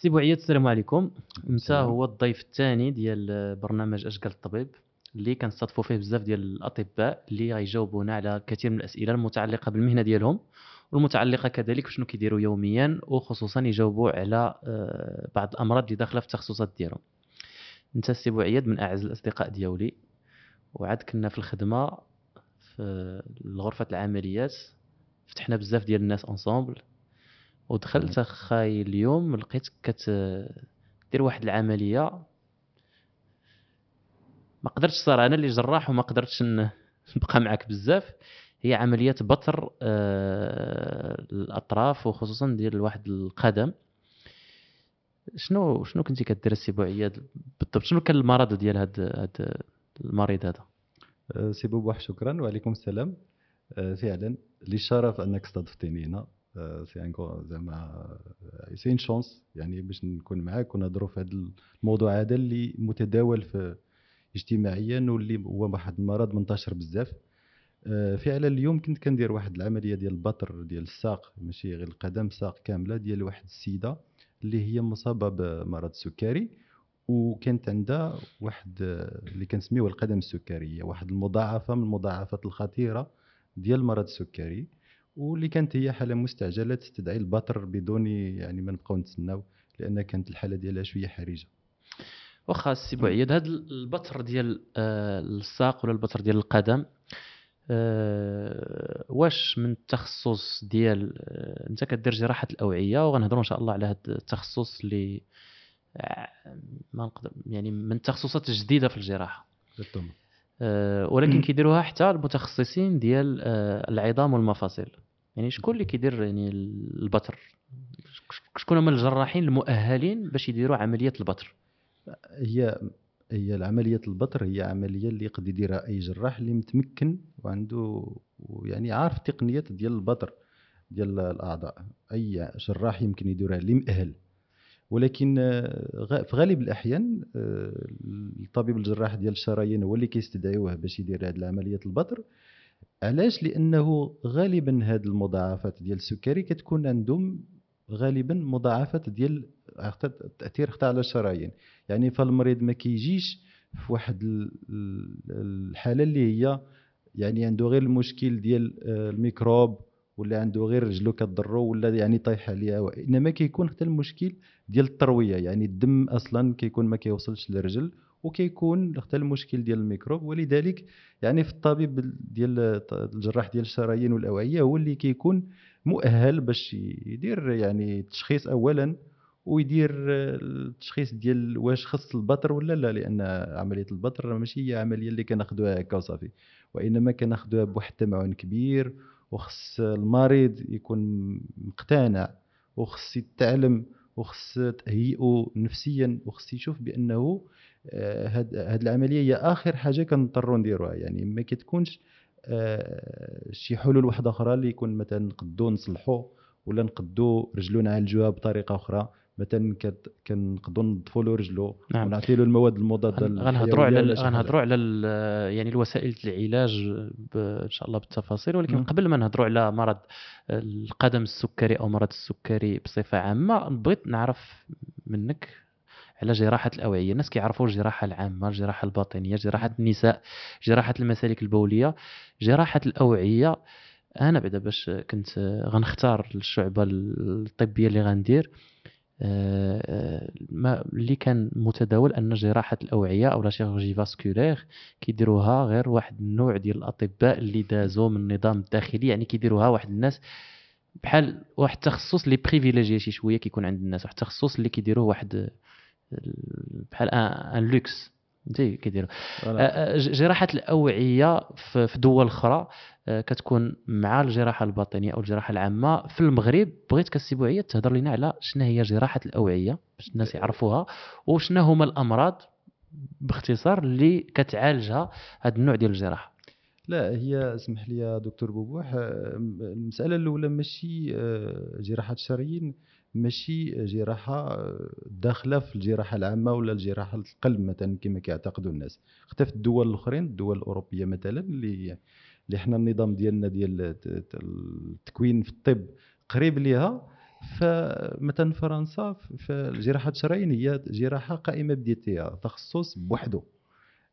سي بوعيد السلام عليكم. انت هو الضيف الثاني ديال برنامج اشكال الطبيب اللي كنستضيفوا فيه بزاف ديال الأطباء اللي غيجاوبونا على كثير من الأسئلة المتعلقة بالمهنة ديالهم والمتعلقة كذلك بشنو كيديروا يوميا وخصوصا يجاوبوا على آه، بعض الأمراض اللي داخلة في التخصصات ديالهم. انت السي بوعيد من أعز الأصدقاء ديالي وعاد كنا في الخدمة في غرفه العمليات فتحنا بزاف ديال الناس انصومبل ودخلت اخاي اليوم لقيتك كتدير واحد العملية. ما قدرتش صراحة أنا اللي جراح وما قدرتش نبقى معك بزاف. هي عملية بتر آه، الأطراف وخصوصا ديال واحد القدم. شنو شنو كنتي كدير السي بوعياد بالضبط شنو كان المرض ديال هاد هاد المريض هذا؟ أه، سي بوبوح شكرا وعليكم السلام. أه، فعلا لي الشرف أنك استضفتني هنا. c'est une زعما c'est une chance يعني باش نكون معاك ونهضروا في هذا الموضوع هذا اللي متداول في اجتماعيا واللي هو واحد المرض منتشر بزاف. فعلا اليوم كنت كندير واحد العملية ديال البتر ديال الساق ماشي غير القدم الساق كاملة ديال واحد السيدة اللي هي مصابة بمرض السكري وكانت عندها واحد اللي كنسميوه القدم السكرية واحد المضاعفة من المضاعفات الخطيرة ديال مرض السكري واللي كانت هي حالة مستعجلة تستدعي البطر بدون يعني ما نبقاو نتسناو لأن كانت الحالة ديالها شوية حرجة. واخا السي بوعيد هذا البطر ديال آه، الساق ولا البطر ديال القدم أه واش من التخصص ديال أه انت كدير جراحة الأوعية وغنهضروا إن شاء الله على هذا التخصص اللي آه، ما نقدر يعني من التخصصات الجديده في الجراحة. أه ولكن كيديروها حتى المتخصصين ديال أه العظام والمفاصل. يعني شكون اللي كيدير يعني البتر؟ شكون هما الجراحين المؤهلين باش يديروا عملية البتر؟ هي هي العملية البطر هي عملية اللي يقدر يديرها أي جراح اللي متمكن وعنده يعني عارف التقنيات ديال البطر ديال الأعضاء. أي جراح يمكن يديرها اللي مؤهل. ولكن آه، في غالب الأحيان آه، الطبيب الجراح ديال الشرايين هو اللي كيستدعيوه باش يدير هذه العملية البطر. علاش؟ لأنه غالبا هذه المضاعفات ديال السكري كتكون عندهم غالبا مضاعفات ديال التاثير حتى على الشرايين. يعني فالمريض ما كيجيش في واحد الحالة اللي هي يعني عنده غير المشكل ديال آه، الميكروب ولا عنده غير رجلو كضرو ولا يعني طايح عليها. انما كيكون حتى المشكل ديال التروية يعني الدم أصلا كيكون ما كيوصلش للرجل وكيكون حتى المشكل ديال الميكروب. ولذلك يعني في الطبيب ديال الجراح ديال الشرايين والأوعية هو اللي كيكون مؤهل باش يدير يعني التشخيص اولا ويدير التشخيص ديال واش خص البتر ولا لا. لأن عملية البطر ماشي هي عملية اللي كناخذوها هكا وصافي. وإنما كناخذوها بواحد التمعن كبير وخص المريض يكون مقتنع وخص يتعلم وخص تهيئه نفسيا وخص يشوف بأنه هاد هاد العملية هي آخر حاجة كنضطروا نديروها. يعني ما كتكونش آه، شي حلول واحدة أخرى اللي يكون مثلا نقدو نصلحو ولا نقدو رجلو نعالجوها بطريقة أخرى. مثلا كنقدروا نضفوا له رجلو نعم. ونعطي له المواد المضادة غنهضروا على غنهضروا على يعني الوسائل العلاج إن شاء الله بالتفاصيل ولكن م. قبل ما نهضروا على مرض القدم السكري أو مرض السكري بصفة عامة بغيت نعرف منك على جراحة الأوعية. الناس كيعرفوا الجراحة العامة الجراحة الباطنية جراحة النساء جراحة المسالك البولية. جراحة الأوعية أنا بعدا باش كنت غنختار الشعبة الطبية اللي غندير. ما اللي كان متداول أن جراحة الأوعية أو لا chirurgie vasculaire كيديروها غير واحد النوع ديال الأطباء اللي دازوا من النظام الداخلي يعني كيديروها واحد الناس بحال واحد التخصص اللي privilégié شي شوية كيكون عند الناس واحد التخصص اللي كيديروه واحد بحال un luxe. فهمتي كيديروا جراحة الأوعية في دول أخرى كتكون مع الجراحة الباطنية أو الجراحة العامة. في المغرب بغيت كالسي تهضر لنا على شنو هي جراحة الأوعية باش الناس يعرفوها وشنو هما الأمراض باختصار اللي كتعالجها هذا النوع ديال الجراحة. لا هي اسمح لي يا دكتور بوبوح المسألة الأولى ماشي جراحة الشرايين ماشي جراحة داخلة في الجراحة العامة ولا الجراحة القلب مثلا كما كيعتقدوا الناس. حتى في الدول الأخرين الدول الأوروبية مثلا اللي اللي حنا النظام ديالنا ديال التكوين في الطب قريب ليها فمثلا فرنسا في جراحه الشرايين هي جراحة قائمة بذاتها تخصص بوحده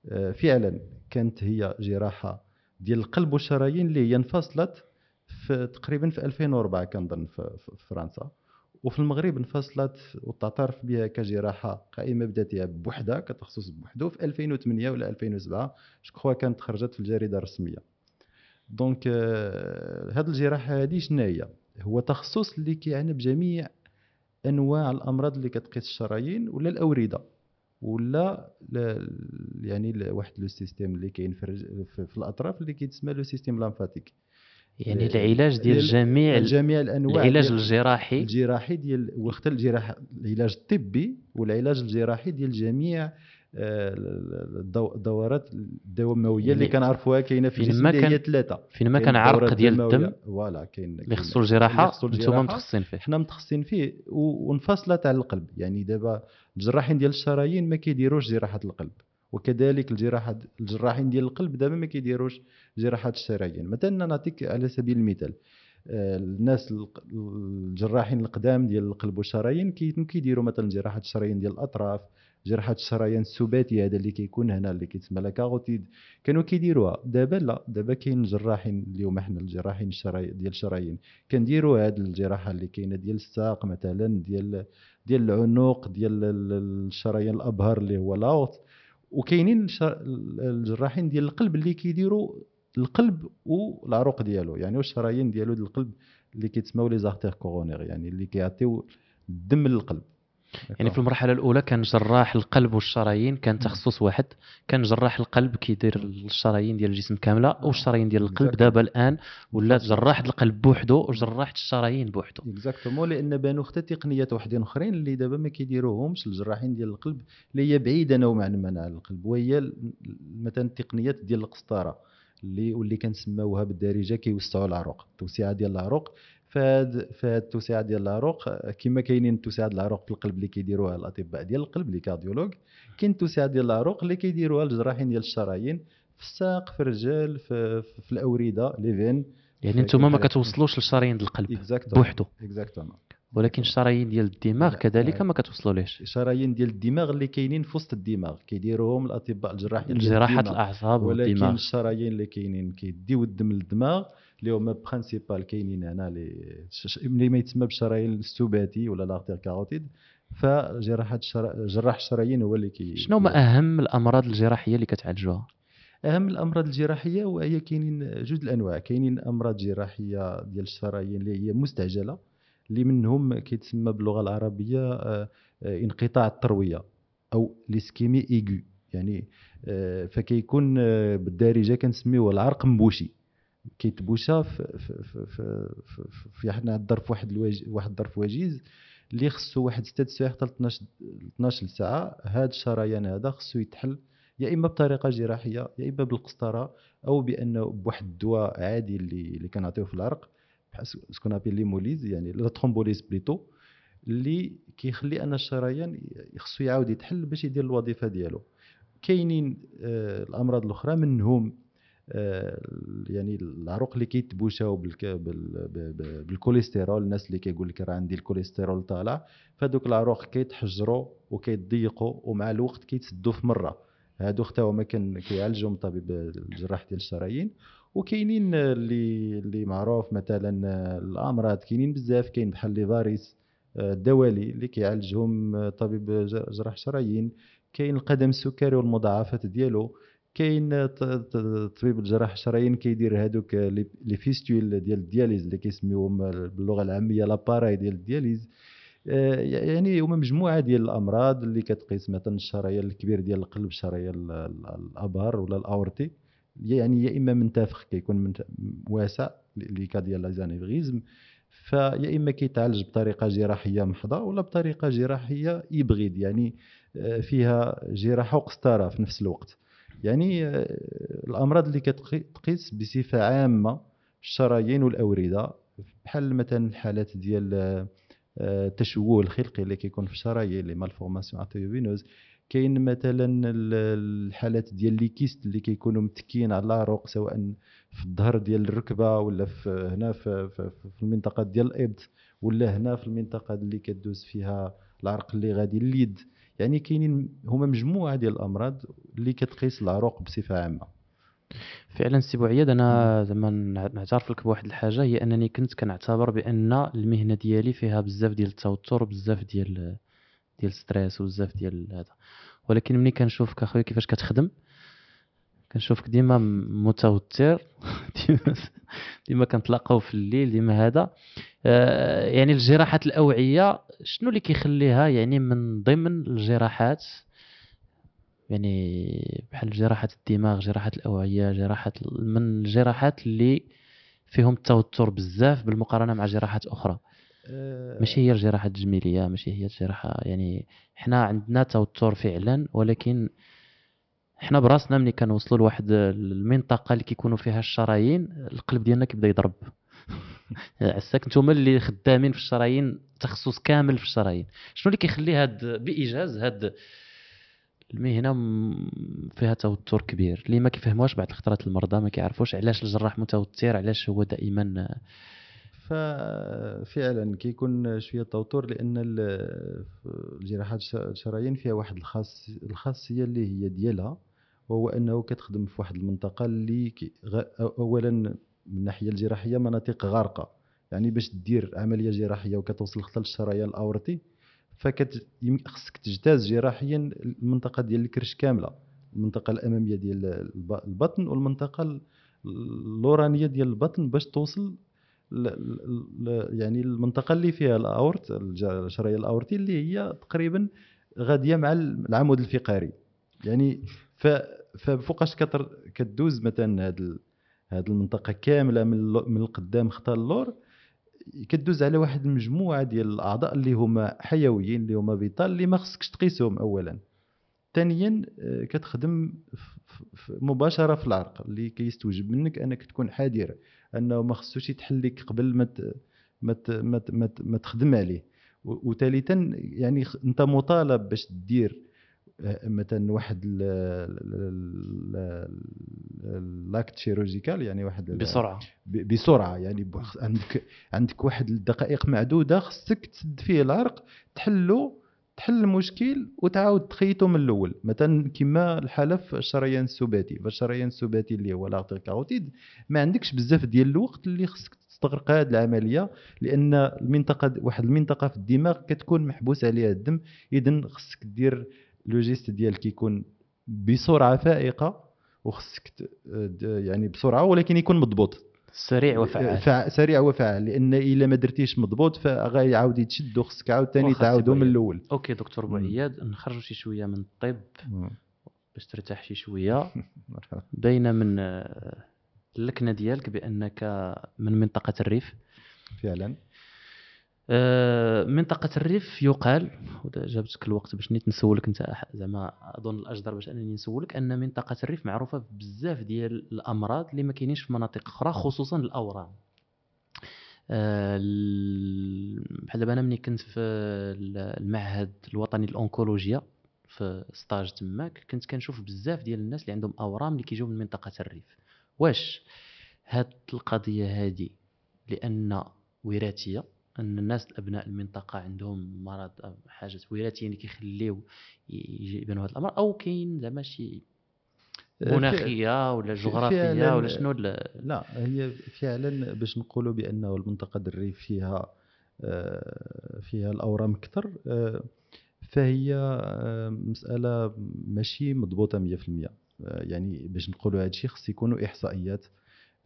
آه، فعلا كانت هي جراحة ديال القلب والشرايين اللي هي انفصلت في تقريبا في 2004 كنظن في فرنسا. وفي المغرب انفصلت وتعترف بها كجراحة قائمة بذاتها بوحدها كتخصص بوحده في 2008 ولا 2007 جو كانت خرجت في الجريدة الرسمية. donc هذه الجراحة هذه شنو هي هو تخصص اللي كيعنى بجميع أنواع الأمراض اللي كتقيس الشرايين ولا الاورده ولا يعني واحد le système اللي كاين في, في الأطراف اللي كيتسمى le système lymphatique. يعني العلاج ديال جميع جميع الأنواع العلاج الجراحي. الجراحي ديال وقت الجراحه العلاج الطبي والعلاج الجراحي ديال جميع الدورات الدمويه اللي كنعرفوها كاينة في الجسم اللي هي ثلاثة. فين ما كان عرق ديال الدم فوالا كاين اللي خصو الجراحة أنتم متخصصين فيه. حنا متخصصين فيه وانفصلت على القلب. يعني دابا الجراحين ديال الشرايين ما كيديروش جراحة القلب. وكذلك الجراحه الجراحين ديال القلب دابا ما كيديروش جراحه الشرايين مثلا نعطيك على سبيل المثال آه، الناس الجراحين القدام ديال القلب والشرايين كيديروا مثلا جراحه الشرايين ديال الأطراف جراحه الشريان السباتي هذا اللي كيكون هنا اللي كيتسمى la carotide. كانوا كيديروها. دابا لا دابا كاين جراحين اليوم إحنا الجراحين الشرايين ديال الشرايين. كنديروا هذه الجراحة اللي كاينة ديال الساق مثلا ديال ديال العنق ديال الشرايين الأبهر اللي هو l'aorte. وكاينين الجراحين ديال القلب اللي كيديروا القلب والعروق ديالو. يعني والشرايين ديالو ديال القلب اللي كيتسموا les artères coronaires يعني اللي كيعطيو الدم للقلب. يعني في المرحلة الأولى كان جراح القلب والشرايين كان تخصص واحد. كان جراح القلب كيدير الشرايين ديال الجسم كاملة والشرايين ديال القلب. دابا الآن ولات جراح القلب بوحده وجراحه الشرايين بوحده اكزاكتومون لأن بانوا حتى تقنيات وحدين أخرين اللي دابا ما كيديروهمش الجراحين ديال القلب اللي هي بعيدة نوعا ما على القلب وهي مثلا التقنيات ديال القسطرة اللي واللي كنسماوها بالدارجة كيوسعوا العروق التوسعه ديال العروق. فهاد فهاد التوسعة ديال العروق كما كاينين التوسعة ديال العروق في القلب اللي كيديروها الأطباء ديال القلب اللي cardiologues كاين التوسعة ديال العروق اللي كيديروها الجراحين ديال الشرايين في الساق في الرجال في, في الاورده لي فين يعني أنتم ما كتوصلوش للشرايين ديال القلب بوحدو. exactement ولكن الشرايين ديال الدماغ كذلك ما كتوصلوليش. الشرايين ديال الدماغ اللي كاينين في وسط الدماغ كيديروهم الأطباء الجراحين جراحة الأعصاب والدماغ. ولكن الشرايين اللي كاينين كيديو الدم للدماغ اللي هما principales كاينين هنا اللي ما يتسمى بالشرايين السباتي ولا l'artère carotide فجراحه جراح الشرايين هو اللي كي شنو هما أهم الأمراض الجراحية اللي كتعالجوها؟ أهم الأمراض الجراحية وهي كاينين جوج الأنواع. كاينين أمراض جراحية ديال الشرايين اللي هي مستعجلة اللي منهم كيتسمى باللغة العربية آه، آه، انقطاع التروية أو l'ischémie aiguë. يعني آه، فكيكون بالدارجة كنسميوه العرق مبوشي. كيتبوشا في في في, في, في الظرف واحد واحد الظرف وجيز اللي خصو واحد 6 سوايع حتى 12 12 ساعة. هذا الشريان هذا خصو يتحل يا إما بطريقة جراحية يا إما بالقسطرة أو بانه بواحد الدواء عادي اللي اللي كنعطيوه في العرق سكون ابيل ليموليز يعني لا ترومبوليز بليتو اللي كيخلي أن الشريان خصو يعاود يتحل باش يدير الوظيفة ديالو. كاينين آه الأمراض الأخرى منهم يعني العروق اللي كيتبوشاو بالكوليسترول الناس اللي كيقول لك راه عندي الكوليسترول طالع فهذوك العروق كيتحجروا وكيتضيقوا ومع الوقت كيتسدوا في مرة. هادو حتى هما كيعالجهم طبيب الجراح ديال الشرايين. وكاينين اللي اللي معروف مثلا الأمراض كاينين بزاف كاين بحال les varices الدوالي اللي كيعالجهم طبيب جراح الشرايين. كاين القدم السكري والمضاعفات ديالو. كاين طبيب الجراح الشرايين كيدير هذوك les fistules ديال dialyse ال اللي كيسميوهم باللغة العامية l'appareil ديال dialyse ال. آه، يعني هما مجموعة ديال الأمراض اللي كتقيس مثلا الشرايين الكبير ديال القلب الشرايين الأبهر ولا aorte ال. يعني يا إما منتفخ كيكون من واسع اللي كا ديال l'anévrisme فيا إما كيتعالج بطريقة جراحية محضة ولا بطريقة جراحية hybride يعني آه، فيها جراحة وقسطره في نفس الوقت. يعني آه، الأمراض اللي كتقيس بصفة عامة الشرايين والأوردة بحال مثلا الحالات ديال التشوه الخلقي اللي كيكون في الشرايين les malformations artério-veineuses كاين مثلا الحالات ديال les kystes اللي كيكونوا متكيين على العروق سواء في الظهر ديال الركبة ولا في هنا في, في, في المنطقة ديال الإبط ولا هنا في المنطقة اللي كدوز فيها العرق اللي غادي اليد يعني كاينين هما مجموعة ديال الأمراض اللي كتقيس العروق بصفة عامة. فعلا سي بوعياد أنا زعما نعترف لك بواحد الحاجة هي أنني كنت كنعتبر بأن المهنة ديالي فيها بزاف ديال التوتر وبزاف ديال ديال ستريس وبزاف ديال هذا. ولكن ملي كنشوفك أخويا كيفاش كتخدم كنشوفك ديما متوتر. ديما كنتلاقاو في الليل ديما هذا. آه، يعني الجراحات الأوعية شنو اللي كيخليها يعني من ضمن الجراحات؟ يعني بحال جراحة الدماغ جراحة الأوعية جراحة من الجراحات اللي فيهم التوتر بزاف بالمقارنة مع جراحات أخرى. آه. ماشي هي الجراحة التجميلية ماشي هي الجراحة يعني حنا عندنا توتر فعلا ولكن حنا براسنا ملي كنوصلوا لواحد المنطقة اللي كيكونوا فيها الشرايين القلب ديالنا كيبدا يضرب. عساك نتوما اللي خدامين في الشرايين تخصص كامل في الشرايين. شنو اللي كيخلي هاد بإيجاز هاد المهنة فيها توتر كبير؟ اللي ما كيفهموش بعض الخطرات المرضى ما كيعرفوش علاش الجراح متوتر علاش هو دائما ففعلا كيكون شوية توتر لأن الجراحات الشرايين فيها واحد الخاص الخاصية اللي هي ديالها. وهو أنه كتخدم في واحد المنطقة اللي اولا من الناحيه الجراحية مناطق غارقة. يعني باش دير عملية جراحية وكتوصل حتى للشرايين الأورطي فخصك تجتاز جراحيا المنطقة ديال الكرش كاملة. المنطقة الأمامية ديال البطن والمنطقة اللورانيه ديال البطن باش توصل يعني المنطقة اللي فيها الاورت الشرايين الاورتي اللي هي تقريبا غادية مع العمود الفقري. يعني ففوقاش كدوز مثلا هذه هذه المنطقة كاملة من القدام حتى اللور كدوز على واحد المجموعة ديال الأعضاء اللي هما حيويين اللي هما بيطال اللي ما خصكش تقيسهم اولا. ثانيا آه، كتخدم مباشرة في العرق اللي كيستوجب منك أنك تكون حذر أنه ما خصوش يتحلك قبل ما ما ما ما تخدم عليه. وثالثا يعني أنت مطالب باش دير مثلا واحد l'acte chirurgical يعني واحد بسرعة. بسرعة يعني عندك عندك واحد الدقائق معدودة خصك تسد فيه العرق تحلو تحل المشكل وتعاود تخيطو من الأول. مثلا كما الحاله في الشريان السباتي فالشريان السباتي اللي هو l'artère carotide ما عندكش بزاف ديال الوقت اللي خصك تستغرق هذه العملية لأن المنطقة واحد المنطقة في الدماغ كتكون محبوس عليها الدم. اذا خصك دير le geste ديالك يكون بسرعة فائقة وخصك يعني بسرعة ولكن يكون مضبوط. سريع وفعال فع سريع وفعال لأن إلا ما درتيش مضبوط فغيعاود يتشد وخصك عاوتاني تعاودو من الأول. OK دكتور بوعياد نخرجوا شي شوية من الطب باش ترتاح شي شوية. باينه من اللكنة ديالك بأنك من منطقة الريف. فعلا. آه، منطقة الريف يقال جابتك الوقت باش نيت نسولك انت زعما أظن الأجدر باش أنني نسولك أن منطقة الريف معروفة بزاف ديال الأمراض اللي ما كاينينش في مناطق أخرى خصوصا الأورام. آه، بحال دابا أنا ملي كنت في المعهد الوطني لل oncologie في stage تماك كنت كنشوف بزاف ديال الناس اللي عندهم أورام اللي كيجيو من منطقة الريف. واش هاد القضية هذه لأن وراثية. أن الناس أبناء المنطقة عندهم مرض أو حاجة وراثيه اللي كيخليو يبانوا هذا الأمر أو كاين زعما شي آه، مناخية ولا جغرافية ولا شنو لا هي فعلا باش نقولوا بأنه المنطقة الريف فيها آه، فيها الأورام أكثر آه، فهي مسألة ماشي مضبوطة 100% يعني باش نقولوا هذا الشيء خص يكونوا إحصائيات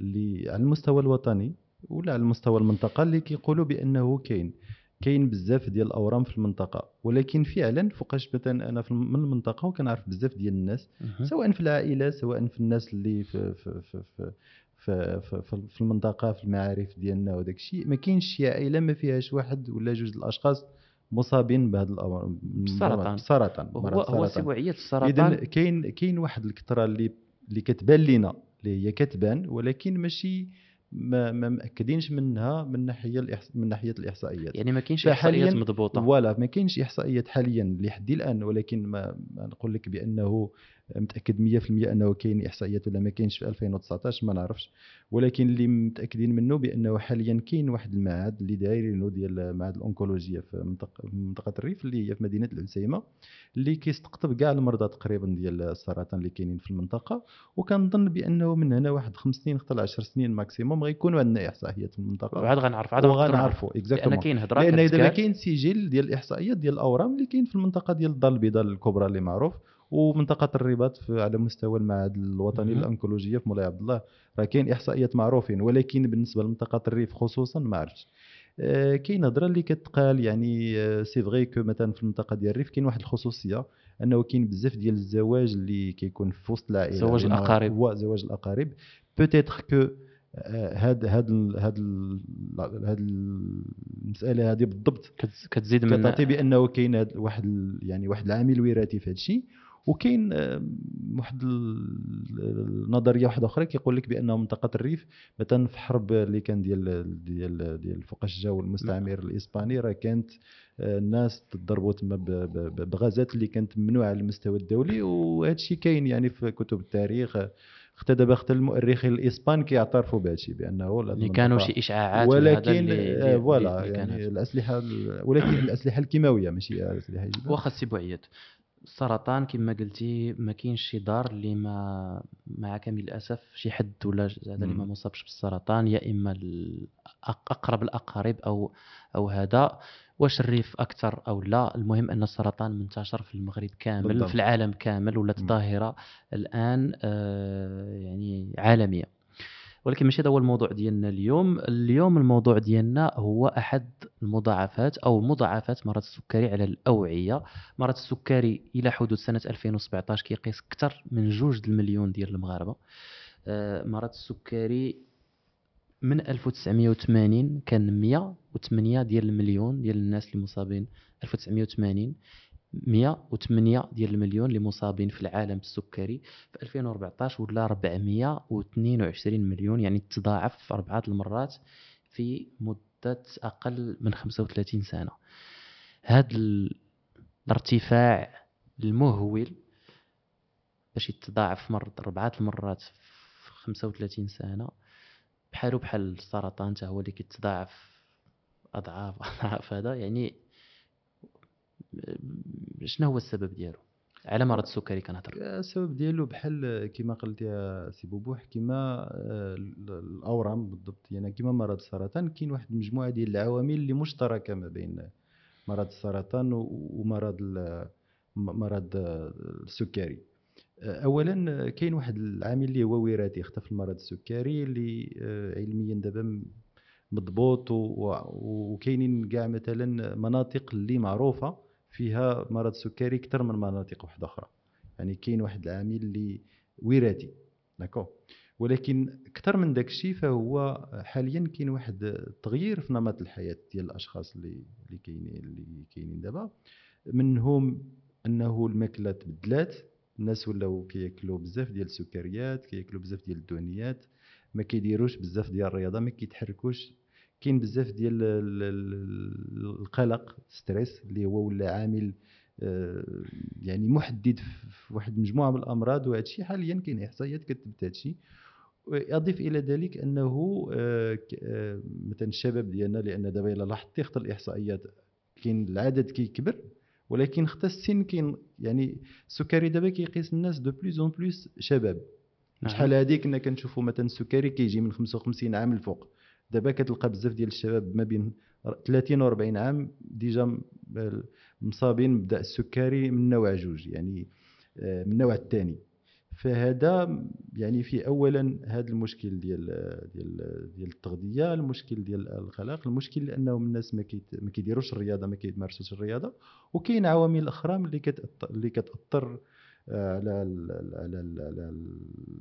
اللي على المستوى الوطني ولا على المستوى المنطقة اللي كيقولوا بأنه كاين. كاين بزاف ديال الأورام في المنطقة ولكن فعلا فوقاش مثلا أنا من المنطقة وكنعرف بزاف ديال الناس سواء في العائلة سواء في الناس اللي في في في, في في, في, في المنطقة في المعارف ديالنا وداك الشيء. ما كاينش شي عائلة ما فيهاش واحد ولا جوج الأشخاص مصابين بهذا الامر السرطان السرطان هو هو سبوعيه السرطان. اذا كاين كاين واحد الكثره اللي اللي كتبان لنا اللي هي كتبان ولكن ماشي ما ما مأكدينش منها من ناحية من ناحية الإحصائيات. يعني ما كاينش إحصائيات مضبوطة. ولا ما كاينش إحصائيات حاليا لحد الآن ولكن ما, ما نقول لك بأنه متأكد 100% أنه كاين إحصائيات ولا ما كاينش في 2019 ما نعرفش. ولكن اللي متأكدين منه بأنه حاليا كاين واحد المعهد اللي دايرينه ديال معهد الانكولوجيا في منطقه منطقة الريف اللي هي في مدينة الحسيمة اللي كيستقطب كاع المرضى تقريبا ديال السرطان اللي كاينين في المنطقة. وكنظن بأنه من هنا واحد خمس سنين حتى 10 سنين maximum غيكونوا عندنا إحصائيات في المنطقة. وعاد غنعرف عاد وغنعرفوا لأن exactement كاين هضره لأن دابا كاين سجل ديال الإحصائيات ديال الأورام اللي كاين في المنطقة ديال الدار البيضاء الكبرى اللي معروف ومنطقة الرباط على مستوى المعهد الوطني. للانكولوجيا في مولاي عبد الله. راه كاين إحصائيات معروفين ولكن بالنسبة لمنطقة الريف خصوصا ما عرفتش. آه، كاين هضره اللي كتقال يعني آه، c'est vrai que مثلا في المنطقة ديال الريف كاين واحد الخصوصية أنه كاين بزاف ديال الزواج اللي كيكون في وسط العائلة زواج الأقارب. هو زواج الأقارب. peut-être que هاد هاد هاد ال- هاد المسألة هذه بالضبط. كتز- كتزيد من كتعطي بأنه كاين هاد واحد يعني واحد العامل وراثي في هذا الشيء وكاين واحد ال- النظريه واحدة أخرى كيقول لك بان منطقة الريف مثلا في حرب اللي كان ديال ديال ديال فوقاش الجو المستعمر الإسباني راه كانت آه، الناس تضربوا تما بغازات اللي كانت ممنوعة على المستوى الدولي وهذا الشيء كاين يعني في كتب التاريخ حتى دابا حتى المؤرخين الإسبان كيعترفوا بهذا الشيء بأنه اللي كانوا شي اشاعات وهذا ولكن آه، فوالا يعني. الأسلحة ال- ولكن الأسلحة الكيماوية ماشي الأسلحة. واخا سي بوعيد السرطان كما قلتي ما كاينش شي دار اللي ما مع كامل الأسف شي حد ولا هذا اللي ما. مصابش بالسرطان يا إما أقرب الأقارب أو أو هذا واش الريف أكثر أو لا المهم أن السرطان منتشر في المغرب كامل بالضبط. في العالم كامل ولات. ظاهرة الآن آه، يعني عالمية ولكن ماشي هذا هو الموضوع ديالنا اليوم. اليوم الموضوع ديالنا هو أحد المضاعفات أو مضاعفات مرض السكري على الأوعية. مرض السكري إلى حدود سنة 2017 كيقيس أكثر من جوج المليون ديال المغاربة. آه، مرض السكري من 1980 كان 108 ديال المليون ديال الناس اللي مصابين. 1980 108 ديال المليون اللي مصابين في العالم بالسكري في 2014 ولا 422 مليون يعني تضاعف أربعة المرات في مدة أقل من 35 سنة. هذا ال- الارتفاع المهول باش يتضاعف مرة أربعة المرات في 35 سنة بحالو بحال السرطان تا هو اللي كيتضاعف أضعاف أضعاف هذا يعني شنو هو السبب ديالو؟ على مرض السكري كنهضر. السبب ديالو بحال كما قلت يا سي بوبوح كما آه، ال- الأورام بالضبط. يعني كما مرض السرطان كاين واحد المجموعة ديال العوامل اللي مشتركة ما بين مرض السرطان ومرض مرض آه، السكري. آه، اولا كاين واحد العامل اللي هو وراثي حتى في المرض السكري اللي علميا دابا مضبوط وكاينين كاع مثلا مناطق اللي معروفة. فيها مرض السكري أكثر من مناطق واحدة أخرى. يعني كاين واحد العامل اللي وراثي d'accord ولكن أكثر من داك الشيء فهو حاليا كاين واحد التغيير في نمط الحياة ديال الأشخاص اللي اللي كاينين اللي كاينين دابا. منهم أنه الماكلة تبدلات الناس ولاو كياكلوا بزاف ديال السكريات كياكلوا بزاف ديال الدهنيات ما كيديروش بزاف ديال الرياضة ما كيتحركوش كاين بزاف ديال ال- ال- القلق ستريس اللي هو ولا عامل آه، يعني محدد في واحد المجموعه من الأمراض وهذا الشيء حاليا كاين إحصائيات كتثبت هذا الشيء اضيف إلى ذلك أنه آه، آه، مثلا الشباب ديالنا لأن دابا إلا لاحظتي حتى الإحصائيات كاين العدد كيكبر ولكن حتى السن كاين يعني السكري دابا كيقيس الناس de plus en plus شباب. نعم. شحال هذه كنا كنشوفوا مثلا السكري كيجي من 55 عام الفوق دابا كتلقى بزاف ديال الشباب ما بين 30 و 40 عام déjà مصابين بدا السكري من نوع جوج يعني آه، من النوع الثاني فهذا يعني في اولا هذا المشكل ديال ديال ديال التغذية المشكل ديال القلق المشكل لانهم الناس ما ما كيديروش الرياضة ما كيمارسوش الرياضة. وكاين عوامل أخرى اللي اللي كتاثر على على على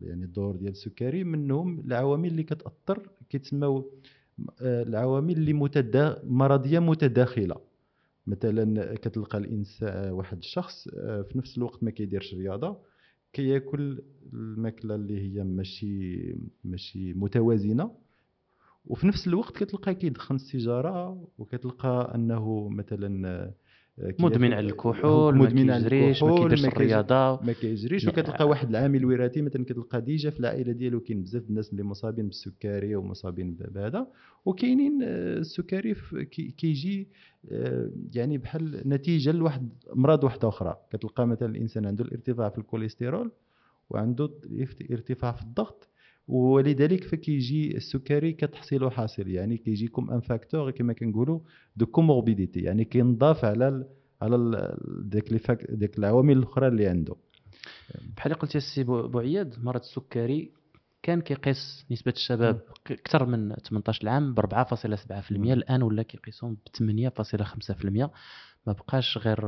يعني الدور ديال السكري. منهم العوامل اللي كتأثر كيتسموا آه، العوامل اللي متدا مرضية متداخلة. مثلا كتلقى الانسان واحد الشخص آه، في نفس الوقت ما كيديرش رياضة كياكل الماكلة اللي هي ماشي ماشي متوازنة. وفي نفس الوقت كتلقى كيدخن السيجارة وكتلقى أنه مثلا مدمن على الكحول مدمن على الكحول ما كيديرش الرياضة. ما كيجريش. وكتلقى واحد العامل وراثي مثلا كتلقى déjà في العائلة ديالو كاين بزاف الناس اللي مصابين بالسكري ومصابين بهذا. وكاينين آه، السكري كيجي آه، يعني بحال نتيجة لواحد أمراض واحدة أخرى. كتلقى مثلا الإنسان عنده الارتفاع في الكوليسترول وعنده ارتفاع في الضغط ولذلك فكيجي السكري كتحصيل حاصل يعني كيجي comme un facteur كما كنقولوا de comorbidité يعني كينضاف على على ديك ديك العوامل الأخرى اللي عنده. بحال قلت السي بوعياد مرض السكري كان كيقيس نسبة الشباب أكثر من 18 عام ب 4.7% الآن ولا كيقيسهم ب 8.5% ما بقاش غير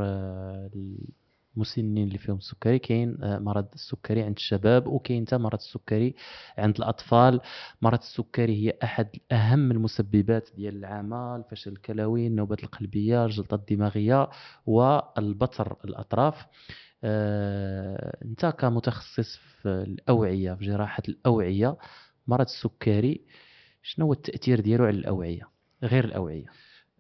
المسنين اللي فيهم السكري كاين آه، مرض السكري عند الشباب وكاين مرض السكري عند الأطفال. مرض السكري هي أحد أهم المسببات ديال العمى الفشل الكلوي النوبات القلبية الجلطه الدماغية والبتر الأطراف. آه، أنت كمتخصص في الأوعية في جراحة الأوعية مرض السكري شنو هو التأثير ديالو على الأوعية غير الأوعية؟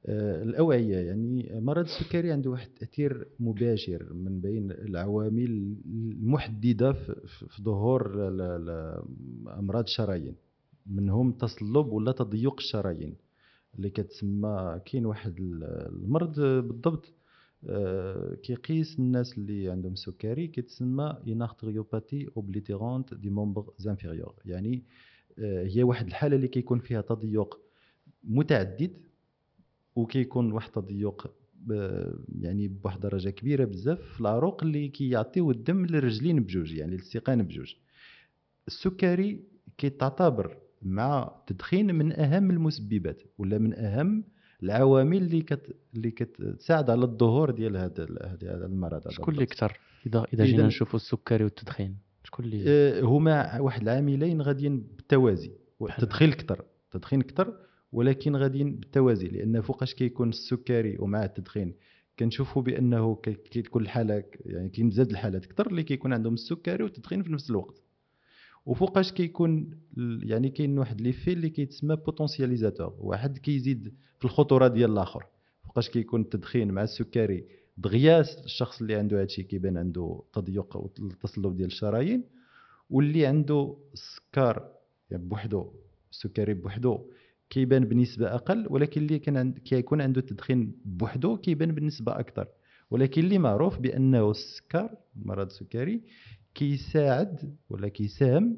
آه، الأوعية. يعني مرض السكري عنده واحد التأثير مباشر من بين العوامل المحددة في ظهور أمراض الشرايين منهم تصلب ولا تضيق الشرايين اللي كتسمى كاين واحد المرض بالضبط آه، كيقيس الناس اللي عندهم السكري كتسمى une artériopathie oblitérante des membres inférieurs يعني آه، هي واحد الحالة اللي كيكون فيها تضيق متعدد وكيكون واحد التضيق يعني بواحد الدرجه كبيرة بزاف في العروق اللي كيعطيو الدم للرجلين بجوج يعني للسيقان بجوج. السكري كيتعتبر مع التدخين من أهم المسببات ولا من أهم العوامل اللي كت اللي كتساعد على الظهور ديال هذا هذا المرض شكون اللي أكثر إذا إذا جينا نشوفوا السكري والتدخين شكون اللي آه هما واحد العاملين غاديين بالتوازي التدخين أكثر التدخين أكثر ولكن غاديين بالتوازي لأن فوقاش كيكون السكري ومع التدخين. كنشوفوا بأنه كتكون الحالة يعني كاين بزاف الحالات أكثر اللي كيكون عندهم السكري والتدخين في نفس الوقت. وفوقاش كيكون يعني كاين واحد لي في اللي كيتسمى potentialisateur واحد كيزيد في الخطورة ديال الآخر. فوقاش كيكون التدخين مع السكري دغيا الشخص اللي عنده هادشي كيبان عنده تضيق وتصلب ديال الشرايين واللي عنده السكر يعني بوحدو السكري بوحدو. كيبان بنسبة أقل ولكن اللي كان عند كيكون عنده التدخين بوحدو كيبان بنسبة أكثر. ولكن اللي معروف بأنه السكر مرض السكري كيساعد ولا كيساهم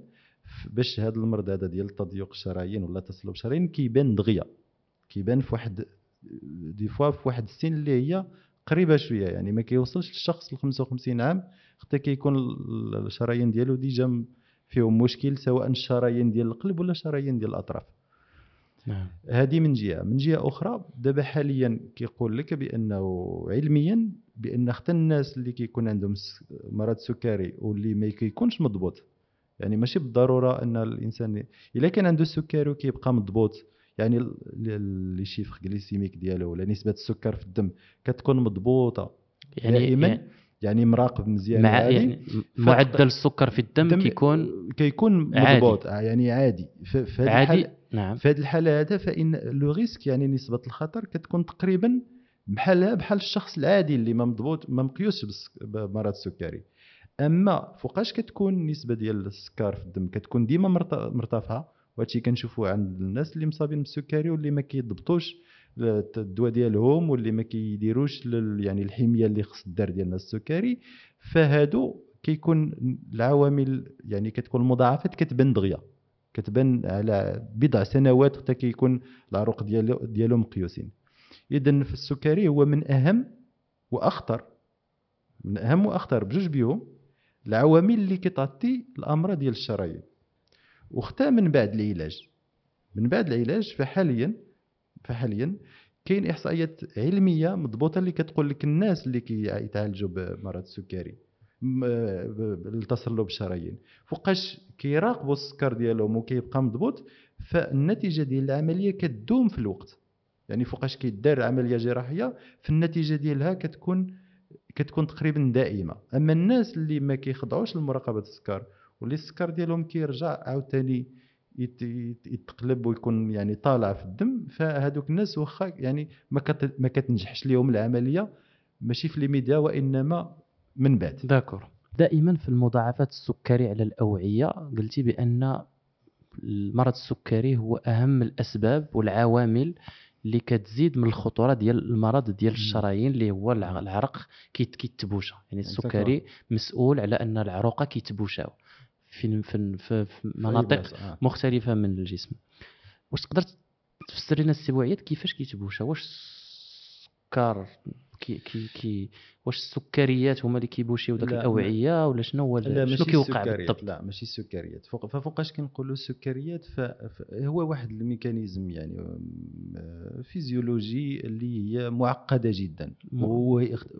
باش هذا المرض هذا ديال تضيق الشرايين ولا تصلب الشرايين كيبان دغيا. كيبان في واحد des fois في واحد السن اللي هي قريبة شوية يعني ما كيوصلش الشخص ل 55 عام حتى كيكون الشرايين ديالو déjà فيهم مشكل سواء الشرايين ديال القلب ولا الشرايين ديال الأطراف. نعم. هذه من جهة. من جهة أخرى دابا حاليا كيقول لك بأنه علميا بأن حتى الناس اللي كيكون عندهم مرض السكري واللي ما كيكونش مضبوط يعني ماشي بالضرورة أن الإنسان إلا كان عنده السكري وكيبقى مضبوط يعني les chiffres glycémiques ديالو ولا نسبة السكر في الدم كتكون مضبوطة. يعني دائما يعني, يعني مراقب مزيان مع يعني معدل السكر في الدم كيكون كيكون مضبوط عادي. يعني عادي. في عادي. نعم. في هذه الحالة هذا فإن le risque يعني نسبة الخطر كتكون تقريبا بحال بحال الشخص العادي اللي ما مضبوط ما مقيوس بمرض السكري أما فوقاش كتكون النسبة ديال السكر في الدم كتكون ديما مرتفعة وهادشي كنشوفوه عند الناس اللي مصابين بالسكري واللي ما كيضبطوش الدواء ديالهم واللي ما كيديروش يعني الحمية اللي خاص الدار ديال السكري. فهادو كيكون العوامل يعني كتكون المضاعفات كتبان دغيا. كتبان على بضع سنوات حتى كيكون العروق ديالو ديالهم مقيوسين. اذا في السكري هو من أهم وأخطر من أهم وأخطر بجوج بيهم العوامل اللي كتعطي الأمراض ديال الشرايين. وختام من بعد العلاج. من بعد العلاج فحاليا فحاليا كاين إحصائيات علمية مضبوطة اللي كتقول لك الناس اللي كيتعالجوا بمرض السكري. التصلب الشرايين فوقاش كيراقبوا السكر ديالهم وكيبقى مضبوط فالنتيجة ديال العملية كتدوم في الوقت. يعني فوقاش كيدار عملية جراحية فالنتيجة ديالها كتكون كتكون تقريبا دائمة. أما الناس اللي ما كيخضعوش لمراقبة السكر واللي السكر ديالهم كيرجع عاوتاني يتقلب ويكون يعني طالع في الدم فهذوك الناس واخا يعني ما كتنجحش لهم العملية ماشي في l'immédiat وإنما من بعد. d'accord. دائما في المضاعفات السكري على الأوعية قلتي بأن المرض السكري هو أهم الأسباب والعوامل اللي كتزيد من الخطورة ديال المرض ديال الشرايين اللي هو العرق كيتبوشا. يعني السكري مسؤول على أن العروقة كيتبوشاو في في, في, مناطق آه. مختلفة من الجسم. واش تقدر تفسر لنا السي كيفاش كيتبوشا؟ واش السكر كي كي كي واش السكريات هما اللي كيبوشيو داك الأوعية ولا شنو هو شنو كيوقع بالضبط؟ لا ماشي السكريات. فوق ففوقاش كنقولوا السكريات فهو واحد mécanisme يعني physiologique اللي هي معقدة جدا.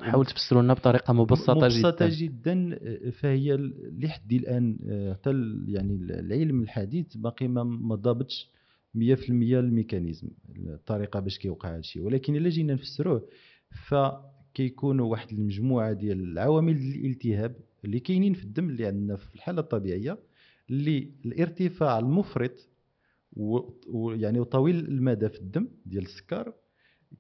حاول تفسروا لنا بطريقة مبسطة, مبسطة جدا جدا فهي لحد الآن حتى يعني العلم الحديث باقي ما ضابطش 100% ال mécanisme الطريقة باش كيوقع هذا الشيء ولكن إلا جينا نفسروه فكيكونوا واحد المجموعة ديال العوامل الالتهاب اللي كاينين في الدم اللي عندنا في الحالة الطبيعية اللي الارتفاع المفرط ويعني وطويل المدى في الدم ديال السكر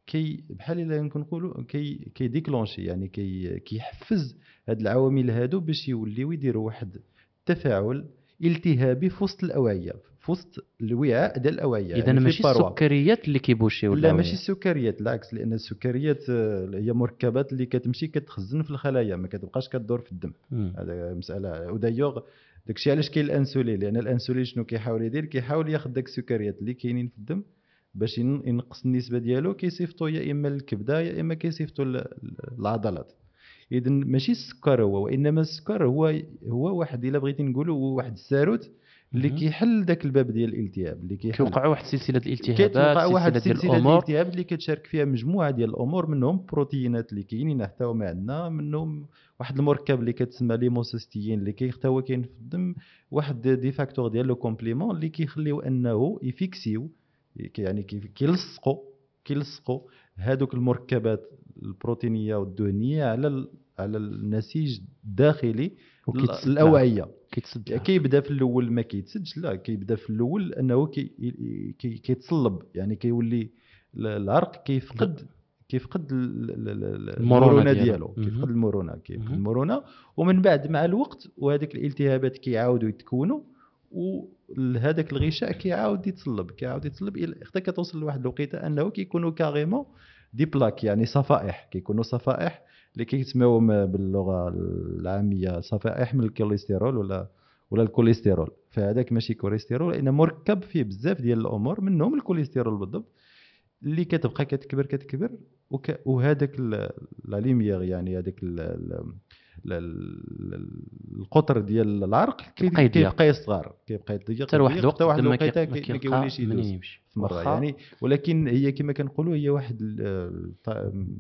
كي بحال إلا يمكن نقولوا كي كي déclencher يعني كي كيحفز هاد العوامل هادو باش يوليو يديروا واحد التفاعل التهابي في وسط الأوعية. في وسط الوعاء ديال الاوعية إذا يعني ماشي السكريات اللي كيبوشيو لا ماشي السكريات بالعكس لأن السكريات آه، هي مركبات اللي كتمشي كتخزن في الخلايا ما كتبقاش كدور في الدم. هذا مسألة. ودايوغ داكشي علاش كاين الانسولين؟ لأن الانسولين شنو كيحاول يدير؟ كيحاول ياخذ داك السكريات اللي كاينين في الدم باش ينقص النسبة ديالو كيصيفطو يا إما للكبدة يا إما كيصيفطو للعضلات. اذا ماشي السكر هو وإنما السكر هو هو واحد إلا بغيتي نقولوا هو واحد الساروت اللي كيحل ذاك الباب ديال الالتهاب اللي كيحل. كيوقع واحد السلسلة الالتهابات كيوقع واحد السلسلة الالتهاب اللي كتشارك فيها مجموعة ديال الأمور منهم بروتينات اللي كاينين حتى هما عندنا منهم واحد المركب اللي كتسمى l'homocystéine اللي هو كاين في الدم واحد des facteurs ديال le complément اللي كيخليو أنه يفيكسيو يعني كيلصقوا كيلصقوا هذوك المركبات البروتينية والدهنية على على النسيج الداخلي الأوعية. كيتسد كيبدا في الأول ما كيتسدش لا كيبدا في الأول أنه كي كيتصلب يعني كيولي العرق كيفقد كيفقد المرونة ديالو. كيفقد المرونة كيفقد المرونة. ومن بعد مع الوقت وهذيك الالتهابات كيعاودوا يتكونوا وهذاك الغشاء كيعاود يتصلب كيعاود يتصلب حتى كتوصل لواحد الوقيتة أنه كيكونوا carrément des plaques يعني صفائح كيكونوا صفائح اللي كيتسموهم باللغة العامية صفائح من الكوليسترول ولا ولا الكوليسترول فهذاك ماشي كوليسترول لأن مركب فيه بزاف ديال الأمور منهم الكوليسترول بالضبط اللي كتبقى كتكبر كتكبر وهذاك لا يعني هذاك القطر ديال العرق كيبقى يصغر. كيبقى يضيق حتى واحد الوقت حتى واحد الوقيته ما كيوليش يدوز. في مرة يعني. ولكن هي كما كنقولوا هي واحد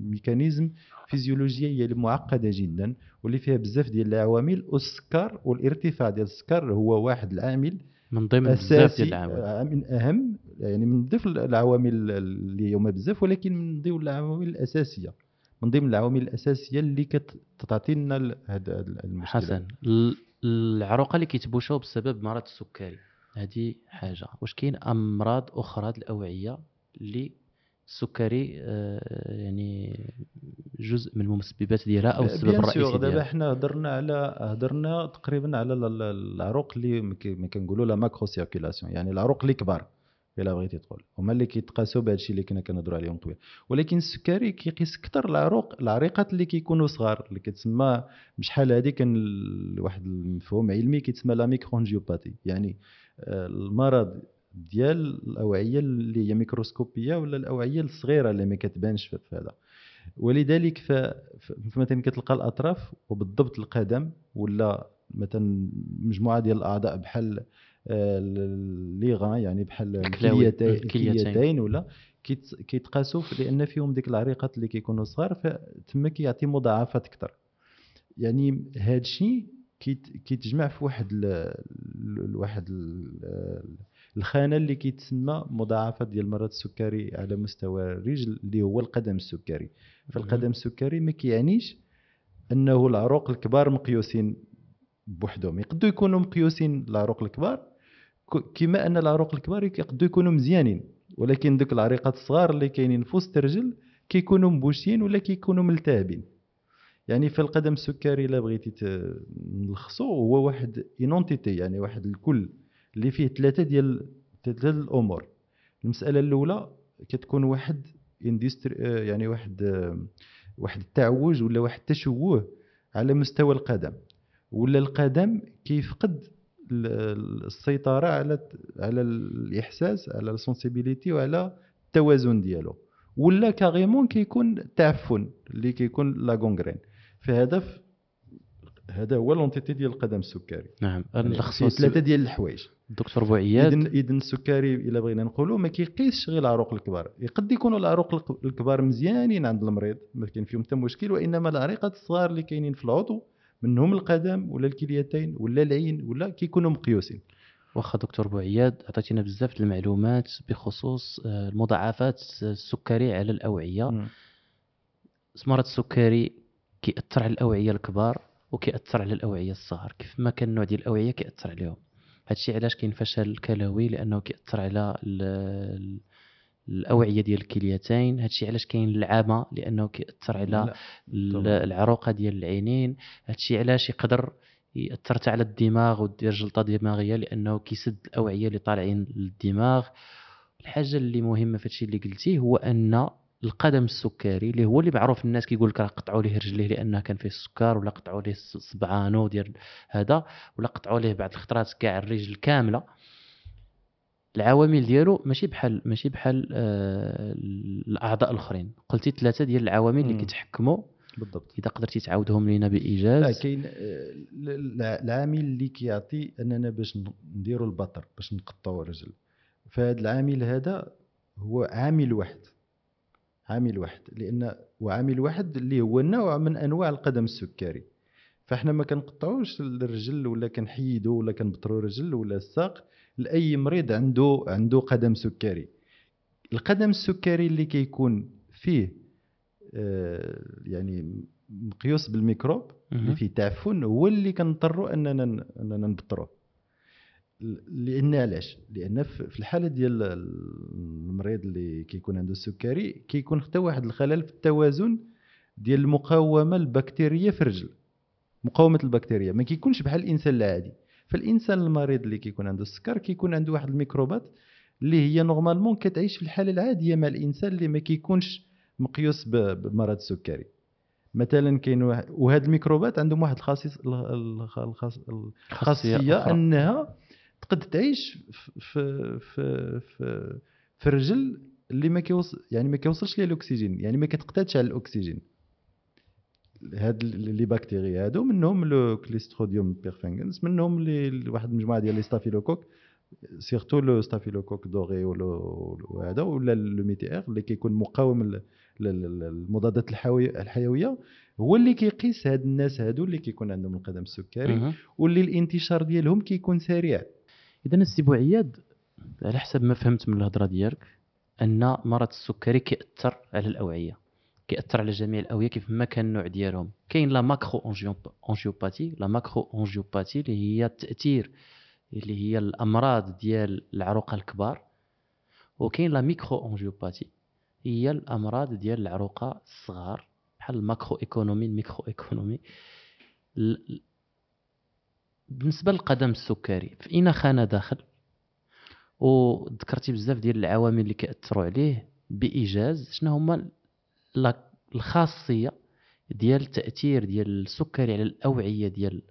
ميكانيزم فيزيولوجية معقدة جدا واللي فيها بزاف ديال العوامل والسكر والارتفاع ديال السكر هو واحد العامل من ضمن بزاف ديال العوامل. آه، من أهم يعني من ضمن العوامل اللي هما بزاف ولكن من ضمن العوامل الأساسية. من ضمن العوامل الأساسية اللي كتعطي لنا هذا المشكلة. حسن العروقه اللي كيتبوشوا بسبب مرض السكري. هذه حاجة. واش كاين أمراض أخرى الاوعيه اللي السكري آه، يعني جزء من المسببات ديالها أو السبب الرئيسي ديالها دابا حنا هضرنا على هضرنا تقريبا على العروق اللي كنقولوا la macrocirculation يعني العروق اللي كبار. إلا بغيتي تقول هما اللي كيتقاسوا بهذا الشيء اللي كنا كنهضروا عليهم طويل ولكن السكري كيقيس أكثر العروق العريقات اللي كيكونوا صغار اللي كتسمى بشحال هذه كان واحد المفهوم علمي كيتسمى la microangiopathie يعني آه، المرض ديال الأوعية اللي هي microscopiques ولا الأوعية الصغيرة اللي ما كتبانش في هذا. ولذلك فمثلا كتلقى الأطراف وبالضبط القدم ولا مثلا مجموعة ديال الأعضاء بحال les reins يعني بحال الكليتين. ولا كيتقاسوا لأن فيهم ديك العريقات اللي كيكونوا صغار فتما كيعطي مضاعفات أكثر. يعني هذا الشيء كيتجمع في واحد ال واحد ال الخانة اللي كيتسمى مضاعفات ديال مرض السكري على مستوى الرجل اللي هو القدم السكري. فالقدم السكري ما كيعنيش أنه العروق الكبار مقيوسين بوحدهم. يقدروا يكونوا مقيوسين العروق الكبار كما أن العروق الكبار يقدروا يكونوا مزيانين ولكن دوك العريقات الصغار اللي كاينين في وسط الرجل كيكونوا مبوشيين ولا كيكونوا ملتهبين. يعني في القدم السكري إلا بغيتي نلخصو هو واحد une entité يعني واحد الكل اللي فيه ثلاثة ديال ثلاثة الأمور. المسألة الأولى كتكون واحد يعني واحد واحد التعوج ولا واحد التشوه على مستوى القدم ولا القدم كيفقد السيطرة على على الإحساس على ال sensibilité وعلى التوازن ديالو. ولا carrément كيكون تعفن اللي كيكون la gangrène فهذا ف- هذا هو l'entité ديال القدم السكري. نعم يعني نلخصوا فيه ثلاثة ديال الحوايج. الدكتور بوعياد. إذن إذن السكري إلا بغينا نقولوا ما كيقيسش غير العروق الكبار. يقد يكونوا العروق الك- الكبار مزيانين عند المريض ما كاين فيهم حتى مشكل وإنما العريقات الصغار اللي كاينين في العضو منهم القدم ولا الكليتين ولا العين ولا كيكونوا مقيوسين. واخا دكتور بوعياد عطيتينا بزاف المعلومات بخصوص آه، المضاعفات السكري على الأوعية. مرض السكري كيأثر على الأوعية الكبار وكيأثر على الأوعية الصغار. كيف ما كان نوع ديال الأوعية كيأثر عليهم. هادشي علاش كاين فشل كلوي لأنه كيأثر على ال- ال- الأوعية ديال الكليتين. هادشي علاش كاين العمى لأنه كيأثر على لا، ال- طبعاً. العروقة ديال العينين. هادشي علاش يقدر حتى على الدماغ ودير جلطة دماغية لأنه كيسد الأوعية اللي طالعين للدماغ. الحاجة اللي مهمة في هادشي اللي قلتيه هو أن القدم السكري اللي هو اللي معروف الناس كيقول لك راه قطعوا ليه رجليه لأنه كان فيه السكر ولا قطعوا ليه صبعانو ديال هذا ولا قطعوا ليه بعض الخطرات كاع الرجل كاملة. العوامل ديالو ماشي بحال ماشي بحال آه الأعضاء الأخرين. قلتي ثلاثة ديال العوامل اللي. كيتحكموا. بالضبط. إذا قدرتي تعاودهم لينا لا بايجاز كاين آه، ال- ال- العامل اللي كيعطي أننا باش نديروا البطر باش نقطعوا الرجل. فهذا العامل هذا هو عامل واحد. عامل واحد. لأن وعامل واحد اللي هو نوع من أنواع القدم السكري. فإحنا ما كنقطعوش الرجل ولا كنحيدو ولا كنبطرو رجل ولا الساق. لأي مريض عنده عنده قدم سكري. القدم السكري اللي كيكون فيه آه، يعني مقيوس بالميكروب اللي. فيه تعفن هو اللي كنضطروا أننا أننا نبطرو لأن علاش؟ لأن في في الحالة ديال المريض اللي كيكون عنده السكري كيكون حتى واحد الخلل في التوازن ديال المقاومة البكتيرية في الرجل. مقاومة البكتيريا ما كيكونش بحال الإنسان العادي. فالإنسان المريض اللي كيكون عنده السكر كيكون عنده واحد الميكروبات اللي هي normalement كتعيش في الحالة العادية مع الإنسان اللي ما كيكونش مقيوس بمرض السكري مثلا كاين واحد وهاد الميكروبات عندهم واحد الخاصية أخرى. أنها تقد تعيش في في في في, في الرجل اللي ما كيوصل يعني ما كيوصلش ليه الأكسجين يعني ما كتقتادش على الأكسجين هاد لي بكتيريا هادو منهم le Clostridium perfringens منهم les واحد المجموعه ديال les staphylocoques surtout le staphylocoque doré وهذا ولا le méti-R اللي كيكون مقاوم لل- لل- للمضادات الحيوية هو اللي كيقيس هاد الناس هادو اللي كيكون عندهم القدم السكري. واللي الانتشار ديالهم كيكون سريع اذا السي بوعياد على حسب ما فهمت من الهضرة ديالك أن مرض السكري كيأثر على الأوعية كيأثر على جميع الاوعيه كيف ما كان النوع ديالهم. كاين la macroangiopathie la macroangiopathie اللي هي التأثير اللي هي الأمراض ديال العروقة الكبار وكاين la microangiopathie هي الأمراض ديال العروقة الصغار بحال ال macro-économie ال micro-économie ال- بالنسبة للقدم السكري فإن خانه داخل وذكرتي بزاف ديال العوامل اللي كيأثروا عليه بإيجاز شنو هما الخاصية ديال التأثير ديال السكري على الأوعية ديال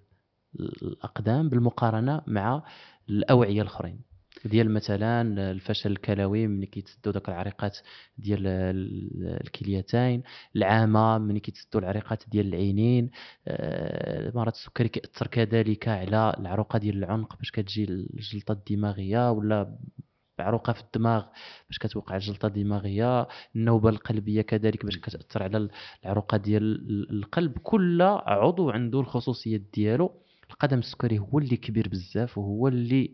الأقدام بالمقارنة مع الأوعية الآخرين. ديال مثلا الفشل الكلوي ملي كيتسدوا داك العريقات ديال ال- الكليتين العمى ملي كيتسدوا العريقات ديال العينين آه، مرض السكري كيأثر كذلك على العروقة ديال العنق باش كتجي الجلطة الدماغية ولا عروقة في الدماغ باش كتوقع الجلطة الدماغية النوبة القلبية كذلك باش كتأثر على العروقة ديال ال- القلب. كل عضو عنده الخصوصيات ديالو. القدم السكري هو اللي كبير بزاف وهو اللي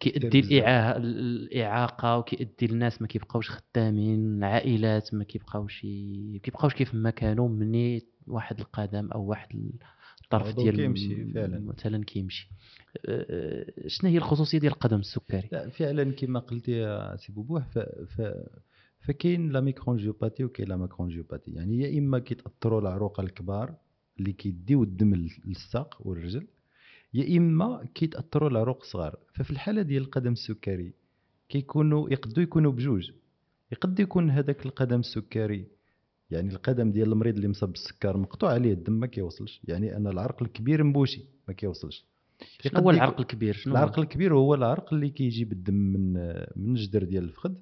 كيؤدي. الإعاقة الإعاقة وكيؤدي الناس ما كيبقاوش خدامين. العائلات ما كيبقاوش كيبقاوش كيف ما كانوا مني واحد القدم أو واحد الطرف ديال كيمشي فعلاً. مثلا كيمشي. أه، أه، شنو هي الخصوصية ديال القدم السكري؟ لا فعلا كما قلتي يا سي بوبوح ف ف فكاين la microangiopathie وكاين la macroangiopathie يعني يا إما كيتأثروا العروق الكبار اللي كيديو الدم للساق والرجل يا إما كيتأثروا العروق الصغار. ففي الحالة ديال القدم السكري كيكونوا يقدروا يكونوا بجوج. يقد يكون هذاك القدم السكري يعني القدم ديال المريض اللي مصاب بالسكر مقطوع عليه الدم ما كيوصلش. يعني أن العرق الكبير مبوشي ما كيوصلش. شنو هو العرق الكبير؟ شنو العرق الكبير هو العرق اللي كيجي بالدم من من الجدر ديال الفخذ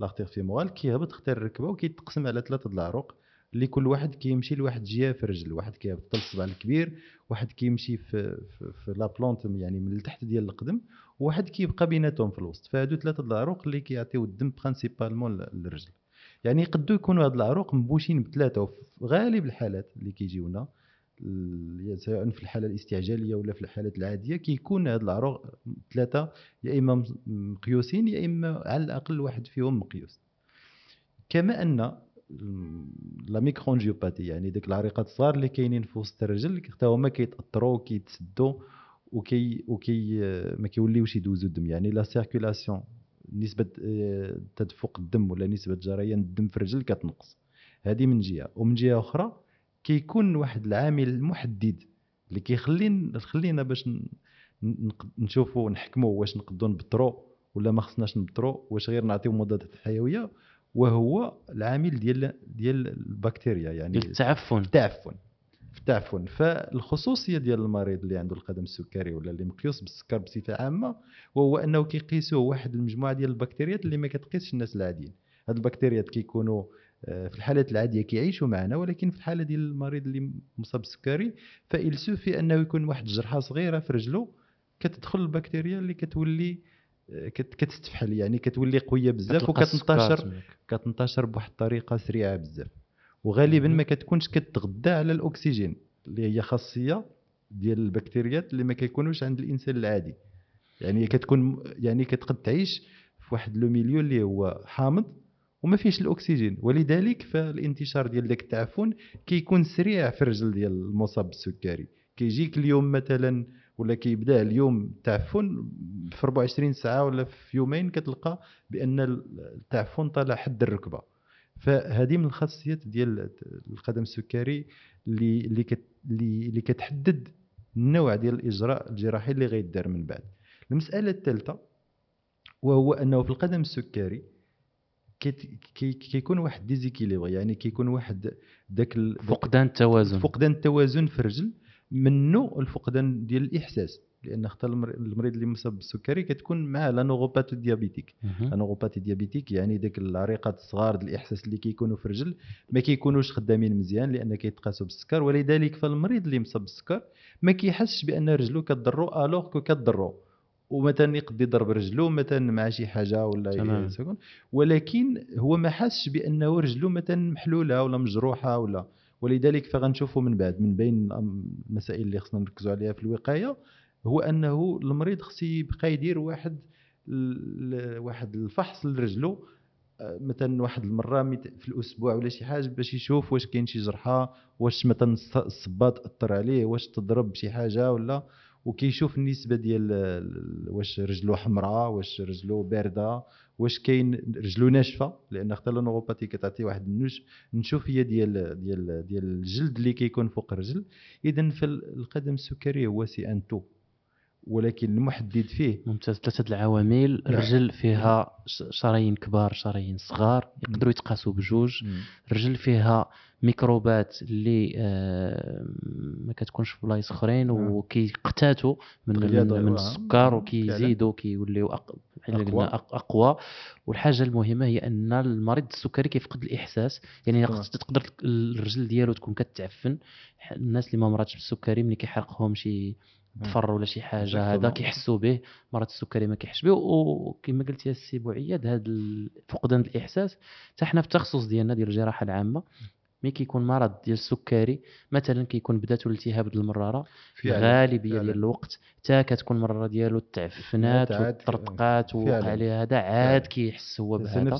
l'artère fémorale كيهبط حتى الركبة وكيتقسم على ثلاثة العروق. اللي كل واحد كيمشي لواحد الجهه في الرجل واحد كيهبط الصبع الكبير واحد كيمشي في في, في la plante يعني من التحت ديال القدم وواحد كيبقى بيناتهم في الوسط. فهادو ثلاثة العروق اللي كيعطيو الدم principalement للرجل. يعني يقدروا يكونوا هاد العروق مبوشين بثلاثه وفي غالب الحالات اللي كيجيونا سواء في الحالة الاستعجالية ولا في الحالات العادية كيكون هاد العروق ثلاثة يا إما مقيوسين يا إما على الأقل واحد فيهم مقيوس. كما أن la microangiopathie يعني ديك العريقات الصغار اللي كاينين في وسط الرجل حتى هما كيتأثروا وكيتسدوا وكي وكي ما كيوليوش يدوزوا الدم. يعني la circulation نسبة آه، تدفق الدم ولا نسبة جريان الدم في الرجل كتنقص. هذه من جهة. ومن جهة أخرى كيكون واحد العامل المحدد اللي كيخلينا خلينا باش نشوفوا نحكموا واش نقدروا نبطروا ولا ما خصناش نبطروا واش غير نعطيو مضادات حيوية وهو العامل ديال ديال البكتيريا يعني التعفن التعفن. التعفن فالخصوصية ديال المريض اللي عنده القدم السكري ولا اللي مقيوس بالسكر بصفة عامة وهو أنه كيقيسوه واحد المجموعة ديال البكتيريات اللي ما كتقيسش الناس العاديين. هاد البكتيريات كيكونوا آه، في الحالات العادية كيعيشوا معنا ولكن في الحالة ديال المريض اللي مصاب بالسكري ف il suffit أنه يكون واحد الجرحه صغيرة في رجله كتدخل البكتيريا اللي كتولي آه، كتستفحل يعني كتولي قوية بزاف وكتنتشر كتنتشر بواحد الطريقة سريعة بزاف. وغالبا ما كتكونش كتغذى على الأكسجين اللي هي خاصية ديال البكتيريات اللي ما كيكونوش عند الإنسان العادي. يعني كتكون يعني كتقد تعيش في واحد le milieu اللي هو حامض وما فيش الأكسجين. ولذلك فالانتشار ديال داك التعفن كيكون سريع في الرجل ديال المصاب بالسكري. كيجيك اليوم مثلا ولا كيبدأ اليوم التعفن في 24 ساعة ولا في يومين كتلقى بأن التعفن طالع حد الركبة. فهذه من الخاصيات ديال القدم السكري اللي اللي اللي كتحدد النوع ديال الإجراء الجراحي اللي غيدار من بعد. المسألة الثالثة وهو أنه في القدم السكري كيكون واحد déséquilibre يعني كيكون واحد داك فقدان التوازن. فقدان التوازن في الرجل منه الفقدان ديال الإحساس. لأن حتى المريض اللي مصاب بالسكري كتكون معاه la neuropathie diabétique la neuropathie diabétique يعني ديك العريقات الصغار الإحساس اللي كيكونوا في الرجل ما كيكونوش خدامين مزيان لأن كيتقاسوا بالسكر. ولذلك فالمريض اللي مصاب بالسكر ما كيحسش بأن رجلو كضرو alors que كضرو ومثلا يقدر يضرب رجلو مثلا مع شي حاجة ولا تمام. ولكن هو ما حاسش بأنه رجلو مثلا محلولة ولا مجروحة ولا. ولذلك فغنشوفوا من بعد من بين المسائل اللي خصنا نركزوا عليها في الوقاية. هو أنه المريض خص يبقى يدير واحد واحد الفحص لرجلو آه، مثلا واحد المرة في الأسبوع ولا شي حاجة باش يشوف واش كاين شي جرحه واش مثلا الصباط أثر عليه واش تضرب شي حاجة ولا وكيشوف النسبة ديال واش رجلو حمراء واش رجلو باردة واش كاين رجلو ناشفة لأن حتى النوروباتي كتعطي واحد النش نشوفيه ديال ديال ديال الجلد اللي كيكون فوق الرجل. اذا فالقدم السكري هو c'est un tout. ولكن المحدد فيه. ممتاز. ثلاثة العوامل. الرجل فيها شرايين كبار شرايين صغار يقدروا يتقاسوا بجوج. الرجل فيها ميكروبات اللي آه ما كتكونش في بلايص اخرين وكيقتاتوا من, من, من السكر وكيزيدوا كيوليو أقوى. أقوى. والحاجة المهمة هي أن المريض السكري كيفقد الإحساس. يعني تقدر الرجل ديالو تكون كتعفن. الناس اللي ما مراضش بالسكري ملي كيحرقهم شي ظفر ولا شي حاجة هذا كيحسوا به مرض السكري ما كيحسش به وكما قلت يا السي بوعياد هذا فقدان الإحساس حتى حنا في التخصص ديالنا ديال الجراحة العامة ملي كيكون مرض ديال السكري مثلا كيكون بدأت الالتهاب ديال المراره في الغالبيه ديال الوقت حتى كتكون المراره ديالو تعفنات وطرطقات ووقع عليها هذا عاد كيحس هو بهذا.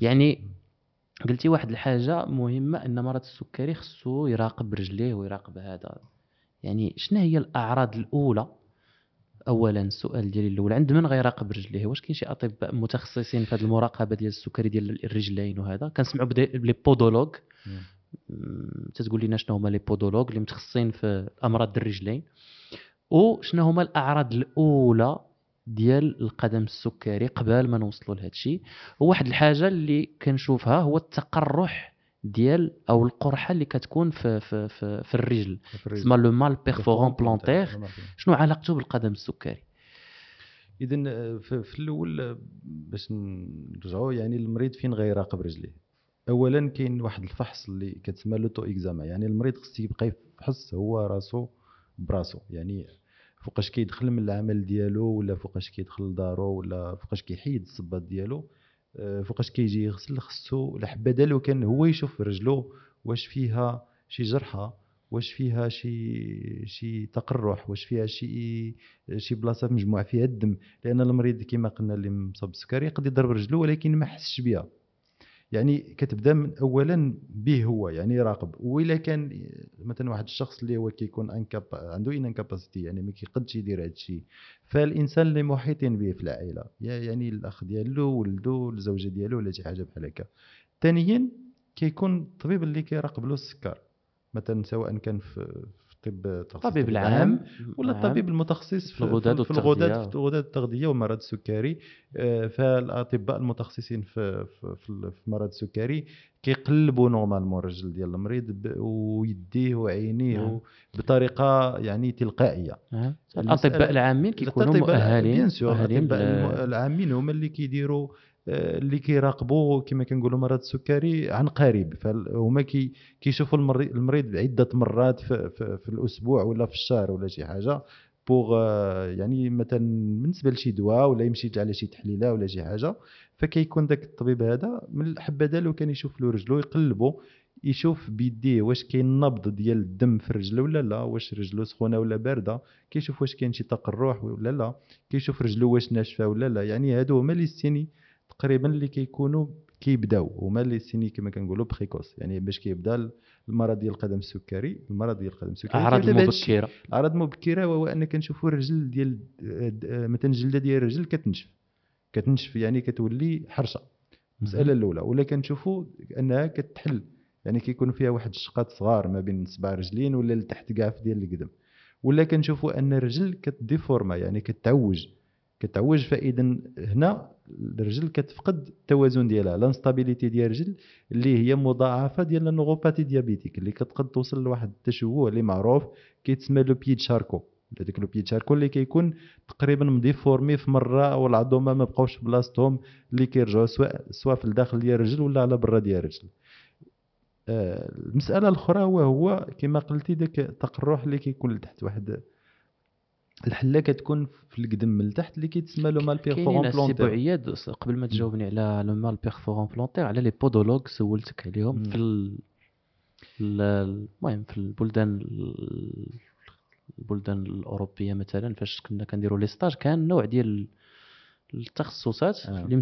يعني قلتي واحد الحاجة مهمة أن مرض السكري خصو يراقب رجليه ويراقب هذا. يعني شنو هي الأعراض الأولى؟ اولا السؤال ديالي الأول عند من غيراقب رجليه؟ واش كاين شي أطباء متخصصين في هذه المراقبة ديال السكري ديال الرجلين وهذا؟ كنسمعوا ب les podologues تتقول لنا شنو هما les podologues اللي متخصصين في أمراض الرجلين. وشنو هما الأعراض الأولى ديال القدم السكري قبل ما نوصلوا لهذا الشيء وواحد الحاجة اللي كنشوفها هو التقرح ديال أو القرحة اللي كتكون في في في, في الرجل. تسمى le mal perforant plantaire شنو علاقته بالقدم السكري؟ اذا في الأول باش نرجعوا يعني المريض فين غيراقب رجليه؟ اولا كاين واحد الفحص اللي كتسمى l'auto-examen يعني المريض خصو يبقى يفحص هو راسو براسو. يعني فوقاش كيدخل من العمل ديالو ولا فوقاش كيدخل لدارو ولا فوقاش كيحيد الصباط ديالو آه، فوقاش كيجي يغسل خصو الحبه لو كان هو يشوف رجلو واش فيها شي جرحه واش فيها شي شي تقرح واش فيها شي شي بلاصة مجموع فيها الدم. لأن المريض كما قلنا اللي مصاب بالسكري يقدر يضرب رجلو ولكن ما حسش بها يعني كتبدا من اولا به هو يعني يراقب وإلا كان مثلا واحد الشخص اللي هو كيكون handicap عنده une incapacité يعني ما كيقدش يدير هذا الشيء. فالإنسان اللي محيطين به في العائلة يعني الأخ ديالو ولده الزوجة ديالو ولا شي حاجة بحال هكا. ثانيا كيكون الطبيب اللي كيراقب له السكر مثلا سواء كان في الطب الطبيب العام ولا الطبيب المتخصص في الغدد في الغدد في الغدد التغذية ومرض السكري آه، فالأطباء المتخصصين في في, في مرض السكري كيقلبوا normalement الرجل ديال المريض ويديه وعينيه نعم. بطريقة يعني تلقائية. الأطباء العامين كيكونوا مؤهلين مؤهلين العامين هما اللي كيديروا آه، اللي كيراقبوا كما كنقولوا مرض السكري عن قريب. فهما كي كيشوفوا المريض عدة مرات في, في, في الأسبوع ولا في الشهر ولا شي حاجة pour آه، يعني مثلا بالنسبة لشي دواء ولا يمشي على شي تحليلة ولا شي حاجة. فكيكون ذاك الطبيب هذا من الأحبة لو كان يشوف له رجلو يقلبو يشوف بيديه واش كاين نبض ديال الدم في رجله ولا لا واش رجلو سخونة ولا باردة. كيشوف واش كاين شي تقرح ولا لا كيشوف رجلو واش ناشفة ولا لا. يعني هادو هما les signes تقريبا اللي كيكونوا كيبداو هما ال les signes كما كنقولوا précoces يعني باش كيبدا المرض ديال القدم السكري المرض ديال القدم السكري اعراض مبكره اعراض مبكره وهو أن كنشوفوا الرجل ديال مثلا الجلده ديال الرجل كتنشف. كتنشف يعني كتولي حرشة. المسألة الأولى ولا كنشوفوا أنها كتحل يعني كيكون فيها واحد الشقات صغار ما بين صباع رجلين ولا لتحت كاع ديال القدم. ولا كنشوفوا أن الرجل كت déforma يعني كتعوج. كتعوج فاذا هنا؟ الرجل كتفقد التوازن ديالها l'instabilité ديال الرجل اللي هي مضاعفة ديال ال neuropathie diabétique اللي كتقد توصل لواحد التشوه اللي معروف كيتسمى le pied Charcot هذاك le pied Charcot اللي كيكون تقريبا م déformé في مرة أو العظومه ما بقاوش بلاصتهم اللي كيرجعوا سواء سواء في الداخل ديال الرجل ولا على برا ديال الرجل. آه المسألة الأخرى وهو كما قلتي داك التقرح اللي كيكون لتحت واحد الحلة كتكون في القدم من التحت اللي كيتسمى le mal perforant plantaire عياد قبل ما تجاوبني على le mal perforant plantaire على les podologues سولتك عليهم في المهم في البلدان البلدان الأوروبية مثلا فاش كنا كنديروا les stages كان نوع ديال التخصصات آه.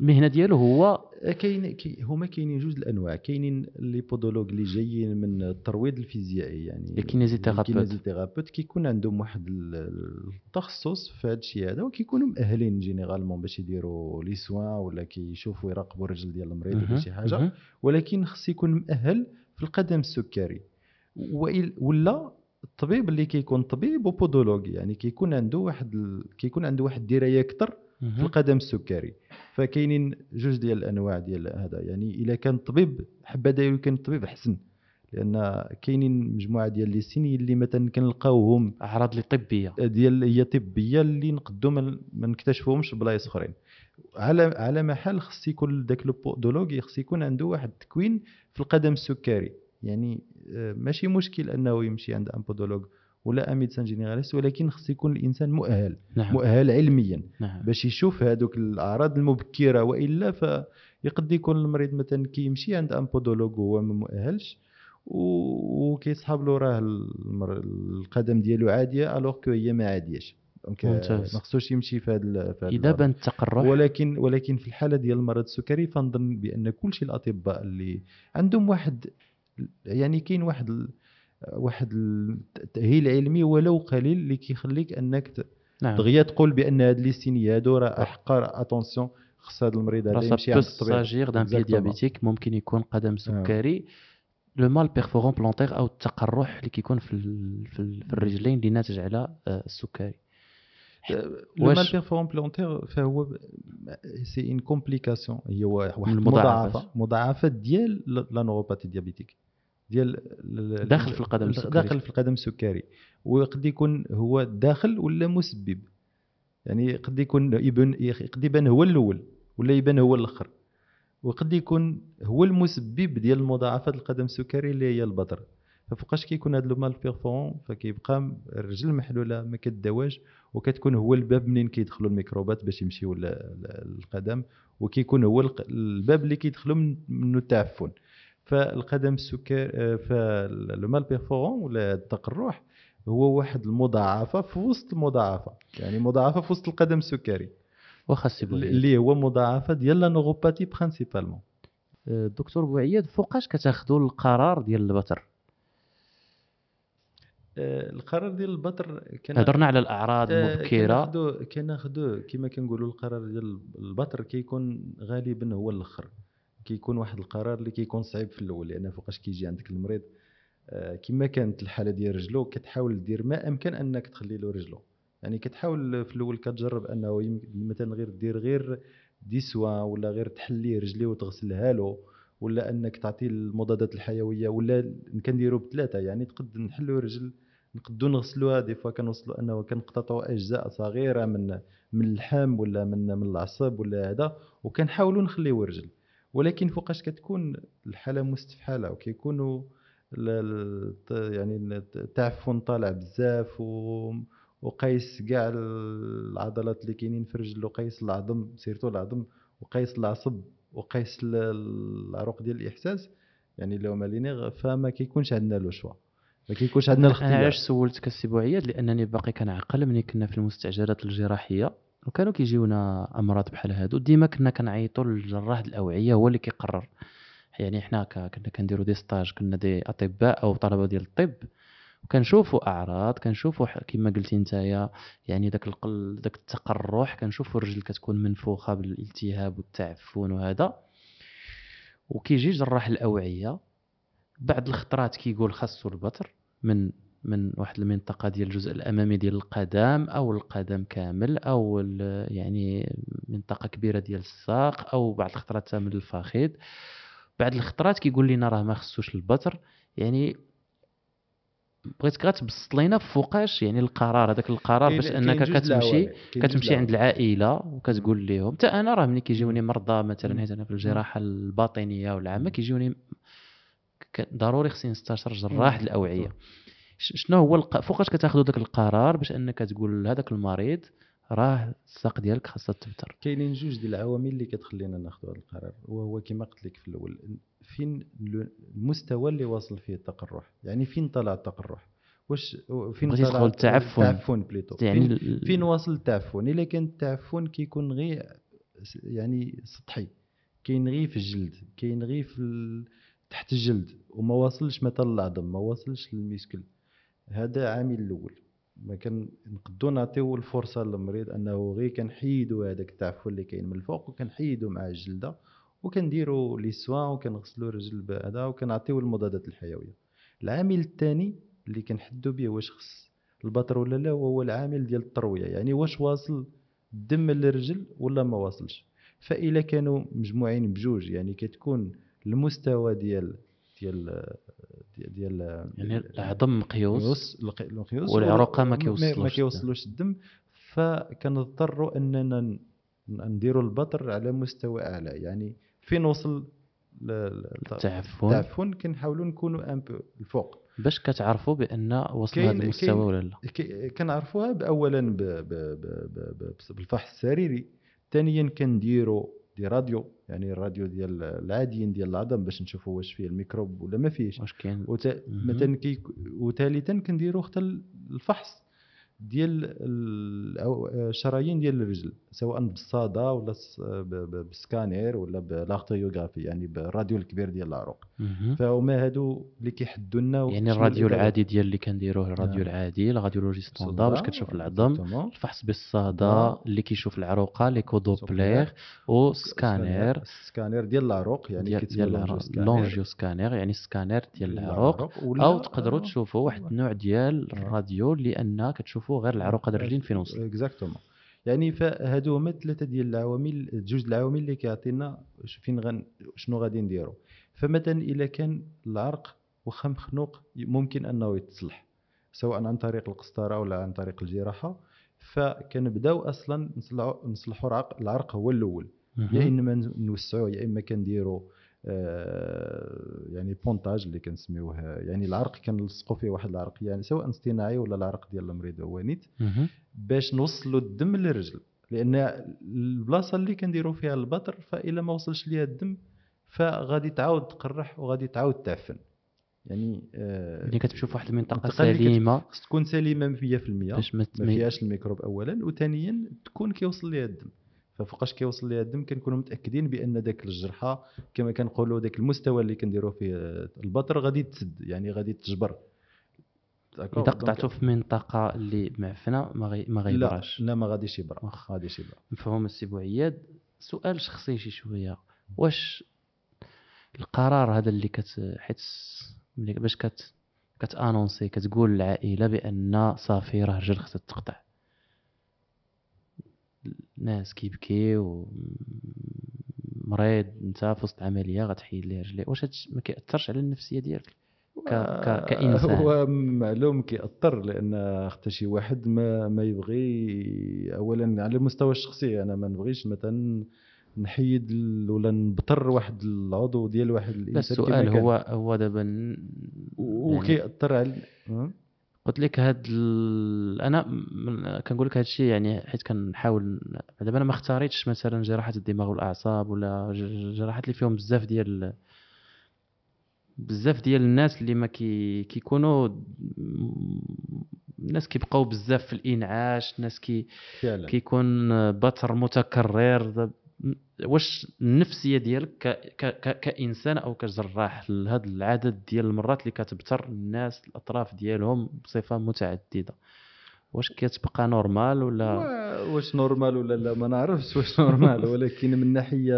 المهنة ديالو هو كاين كي هما كاينين جوج الأنواع. كاينين les podologues اللي جايين من الترويض الفيزيائي يعني ال kinésithérapeute كيكون عندهم واحد التخصص في هذا الشيء هذا وكيكونوا مؤهلين généralement باش يديروا les soins ولا كيشوفوا يراقبوا الرجل ديال المريض ولا شي حاجة. ولكن خص يكون مؤهل في القدم السكري. ولا الطبيب اللي كيكون طبيب و podologue يعني كيكون عنده واحد ال... كيكون عنده واحد الدراية أكثر في القدم السكري. فكاينين جوج ديال الأنواع ديال هذا. يعني إلا كان طبيب حبذا يكون الطبيب أحسن. لأن كاينين مجموعة ديال les signes اللي مثلا كنلقاوهم أعراض اللي طبية. ديال هي طبية اللي نقدو ما نكتشفوهمش بلايص أخرين. على على محل خص يكون ذاك le podologue خص يكون عنده واحد التكوين في القدم السكري. يعني ماشي مشكل أنه يمشي عند un podologue ولا un médecin généraliste ولكن خص يكون الإنسان مؤهل نعم. مؤهل علميا. نعم. باش يشوف هذوك الأعراض المبكرة وإلا فيقد يكون المريض مثلا كيمشي عند un podologue وهو ما مؤهلش وكيصحاب له راه القدم ديالو عادية alors que هي ما عادياش. دونك ما خصوش يمشي في هذا إذا بان التقرح ولكن ولكن في الحالة ديال المرض السكري فنظن بأن كل شيء الأطباء اللي عندهم واحد يعني كاين واحد ال... واحد التأهيل علمي ولو قليل اللي كيخليك أنك نعم. دغيا تقول بأن هاد لي سيني هادو راه أحقر. اتونسيون خص هذا المريض هذا يمشي عند الطبيب ساجير دان بي. ديابيتيك ممكن يكون قدم سكري. لو مال بيرفورون بلونتيغ أو التقرح اللي كيكون في في, في الرجلين اللي ناتج على آه، السكري. le mal perforant plantaire فهو c'est une complication هي واحد من المضاعفات. مضاعفة. مضاعفة ديال la neuropathie diabétique ديال ال- ال- داخل في القدم السكري. داخل في القدم السكري. وقد يكون هو داخل ولا مسبب. يعني قد يكون يبان قد يبان هو الأول ولا يبان هو الآخر. وقد يكون هو المسبب ديال المضاعفات القدم السكري اللي هي البتر. ففوقاش كيكون هذا le mal perforant فكيبقى الرجل محلولة ما كدواش وكتكون هو الباب منين كيدخلوا الميكروبات باش يمشيو للقدم وكيكون هو الباب اللي كيدخلوا من- منه التعفن. فالقدم السكر ف le mal perforant ولا التقرح هو واحد المضاعفة في وسط المضاعفة يعني مضاعفة في وسط القدم السكري. واخا c'est اللي هو مضاعفة ديال la neuropathie principalement آه، دكتور بوعيد فوقاش كتاخذوا القرار ديال البتر آه، القرار ديال البطر كان هضرنا على الأعراض آه، المبكرة. كناخدو كما كنقولوا القرار ديال البطر كيكون غالبا هو الأخر. كيكون واحد القرار اللي كيكون صعيب في الأول لأن فوقاش كيجي عندك المريض آه، كما كانت الحالة ديال رجلو كتحاول دير ما أمكن أنك تخلي له رجلو. يعني كتحاول في الأول كتجرب أنه مثلا غير دير غير دي سوا ولا غير تحلي رجليه وتغسلها له ولا أنك تعطيه المضادات الحيوية ولا كنديروا بثلاثة. يعني تقد نحلوا رجل نقدو نغسلوها. دي فوا كنوصلوا أنه كنقتطعوا أجزاء صغيرة من من اللحم ولا من من العصب ولا هذا. وكنحاولوا نخليو رجل. ولكن فوقاش كتكون الحالة مستفحله وكيكونوا يعني التعفن طالع بزاف و وقيس كاع العضلات اللي كاينين في الرجل وقيس العظم سيرتو العظم وقيس العصب وقيس ال- العروق ديال الإحساس. يعني لو مالينيغ فما كيكونش عندنا لو شوا. ما كيكونش عندنا أنا الاختيار علاش سولتك السي بوعيد لأنني باقي كنعقل ملي كنا في المستعجلات الجراحية. وكانوا كيجيونا أمراض بحال هادو. ديما كنا كنعيطوا للجراح الأوعية هو اللي كيقرر. يعني حنا كنا كنديروا دي ستاج كنا دي أطباء أو طلبة ديال الطب. وكنشوفوا أعراض كنشوفوا كما قلتي نتايا يعني داك القل داك التقرح كنشوفوا الرجل كتكون منفوخة بالالتهاب والتعفن وهذا. وكيجي جراح الأوعية بعد الخطرات كيقول خاصو البتر من من واحد المنطقة ديال الجزء الأمامي ديال القدم أو القدم كامل أو يعني منطقة كبيرة ديال الساق أو بعض الخطرات من الفخذ بعد الخطرات كيقول لنا راه ما خصوش البتر يعني بغيتك غير تبسط لينا فوقاش يعني القرار هذاك القرار باش أنك كتمشي كتمشي عند. العائلة وكتقول لهم حتى أنا راه ملي كيجيوني مرضى. مثلا حيت أنا في الجراحة الباطنية والعامة كيجيوني ضروري خصني نستشر جراح. الأوعية شنو هو الق... فوقاش كتاخذوا ذاك القرار باش انك تقول لهذاك المريض راه الساق ديالك خاصها تبتر؟ كاينين جوج ديال العوامل اللي كتخلينا ناخذ هذا القرار. وهو كما قلت لك في الأول فين المستوى اللي واصل فيه التقرح؟ يعني فين طلع التقرح؟ واش فين طلع التعفن. التعفن بليتو؟ يعني فين, ال- فين واصل التعفن؟ إلا كان التعفن كيكون غير يعني سطحي. كاين غير في الجلد كاين غير في ال... تحت الجلد وما واصلش مثلا للعظم ما واصلش للميسكل. هذا عامل الأول. ما كان نقدو نعطيو الفرصة للمريض أنه غير كنحيدو هذاك التعفن اللي كاين من الفوق وكنحيدو مع الجلده وكنديرو لي سوان وكنغسلو الرجل بهذا وكنعطيو المضادات الحيوية. العامل الثاني اللي كنحدو به واش خص البطر ولا لا وهو العامل ديال التروية. يعني واش واصل الدم للرجل ولا ما واصلش؟ فإلا كانوا مجموعين بجوج يعني كتكون المستوى ديال ديال ديال, يعني العظم مقيوس القيوس والعروقة ما كيوصلوش ما الدم. كيوصلوش الدم فكنضطروا أننا نديروا البطر على مستوى أعلى. يعني فين وصل التعفن؟ التعفن؟ كنحاولوا نكونوا ان بو الفوق. باش كتعرفوا بأن وصل هذا المستوى ولا لا؟ كنعرفوها اولا بالفحص السريري. ثانيا كنديروا des radios يعني الراديو ديال العاديين ديال العظم باش نشوفوا واش فيه الميكروب ولا ما فيهش. واش كاين. وت... مثلا كي وثالثا كنديروا حتى الفحص. ديال الشرايين ديال الرجل سواء بالصاده ولا بالسكانير ولا بال artériographie يعني بالراديو الكبير ديال العروق. فهما هادو اللي كيحدوا لنا يعني الراديو العادي ديال اللي كنديروه الراديو نعم. العادي la radiologie standard باش كتشوف العظم الفحص بالصاده اللي كيشوف العروقه l'écho-doppler و scanner السكانير ديال العروق يعني ديال, ديال l'angio scanner. يعني السكانير ديال العروق. أو تقدروا تشوفوا واحد النوع ديال الراديو لأن كتشوفوا غير العروق هاد الرجلين فين وصل exactement يعني فهادو هما ثلاثة ديال العوامل جوج العوامل اللي كيعطينا فين غن شنو غادي نديرو. فمثلا إلا كان العرق واخا مخنوق ممكن أنه يتصلح سواء عن طريق القسطرة ولا عن طريق الجراحة. فكنبداو أصلا نصلحوا العرق العرق هو الأول. يا إما نوسعوه يا إما كنديروا يعني بونتاج اللي كنسميوه يعني العرق كنلصقوا فيه واحد العرق يعني سواء اصطناعي ولا العرق ديال المريض هو نيت باش نوصلوا الدم للرجل لأن البلاصة اللي كنديروا فيها البطر فاذا ما وصلش ليها الدم فغادي تعاود تقرح وغادي تعاود تعفن. يعني آه كتمشيو في واحد المنطقة سليمة. خص تكون سليمة 100% باش ما فيهاش الميكروب اولا وثانيا تكون كيوصل ليها الدم. ففوقاش كيوصل ليها الدم كنكونوا متأكدين بأن ذاك الجرحه كما كنقولوا ذاك المستوى اللي كنديروا فيه البطر غادي تسد يعني غادي تجبر. اذا قطعته في منطقة اللي معفنة ما غي ما غيبراش لا, لا ما غاديش يبرا ما غاديش يبرا. مفهوم السي بوعياد. سؤال شخصي شي شوية. واش القرار هذا اللي كت حيت باش كت كتأنونسي كتقول للعائلة بأن صافي راه الرجل خصها تقطع؟ ناس كيبكي مريض انت في وسط عملية غتحيد ليه رجليه. واش هادشي ما كيأثرش على النفسية ديالك؟ ك... ك... كإنسان. هو معلوم كيأثر لأن حتى شي واحد ما ما يبغي اولا على المستوى الشخصي أنا ما نبغيش مثلا نحيد ولا نبتر واحد العضو ديال واحد الإنسان السؤال هو هو دابا يعني وكيأثر على قلت لك هاد ال... أنا. كنقول لك هاد الشيء يعني حيت كنحاول دابا أنا ما اختاريتش مثلا جراحه الدماغ والأعصاب ولا جراحات اللي فيهم بزاف ديال بزاف ديال الناس اللي ما كي كيكونوا الناس كيبقاو بزاف في الإنعاش الناس كي فعلا. كيكون بطر متكرر واش النفسية ديالك ك... ك... كإنسان أو كجراح؟ لهذا العدد ديال المرات اللي كتبتر الناس الأطراف ديالهم بصفة متعددة. واش كتبقى normal ولا؟ واش normal ولا لا؟ ما نعرفش واش normal ولكن من ناحية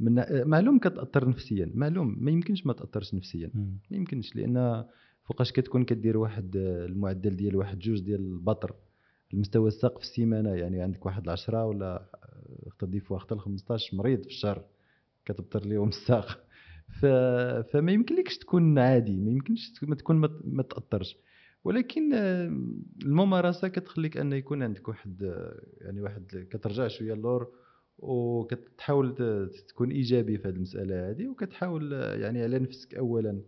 من معلوم كتأثر نفسيا معلوم. ما يمكنش ما تأثرش نفسيا. ما يمكنش لأن فوقاش كتكون كدير واحد المعدل ديال واحد جوج ديال البطر المستوى الساق في السيمانة يعني عندك واحد العشرة ولا تضيف حتى ل 15 مريض في الشهر كتبطر لهم الساق. ف... فما يمكنلكش تكون عادي ما يمكنش تكون ما تأثرش. ولكن الممارسه كتخليك أن يكون عندك واحد يعني واحد كترجع شوية اللور وكتحاول تكون إيجابي في هذه المسألة هذه وكتحاول يعني على نفسك اولا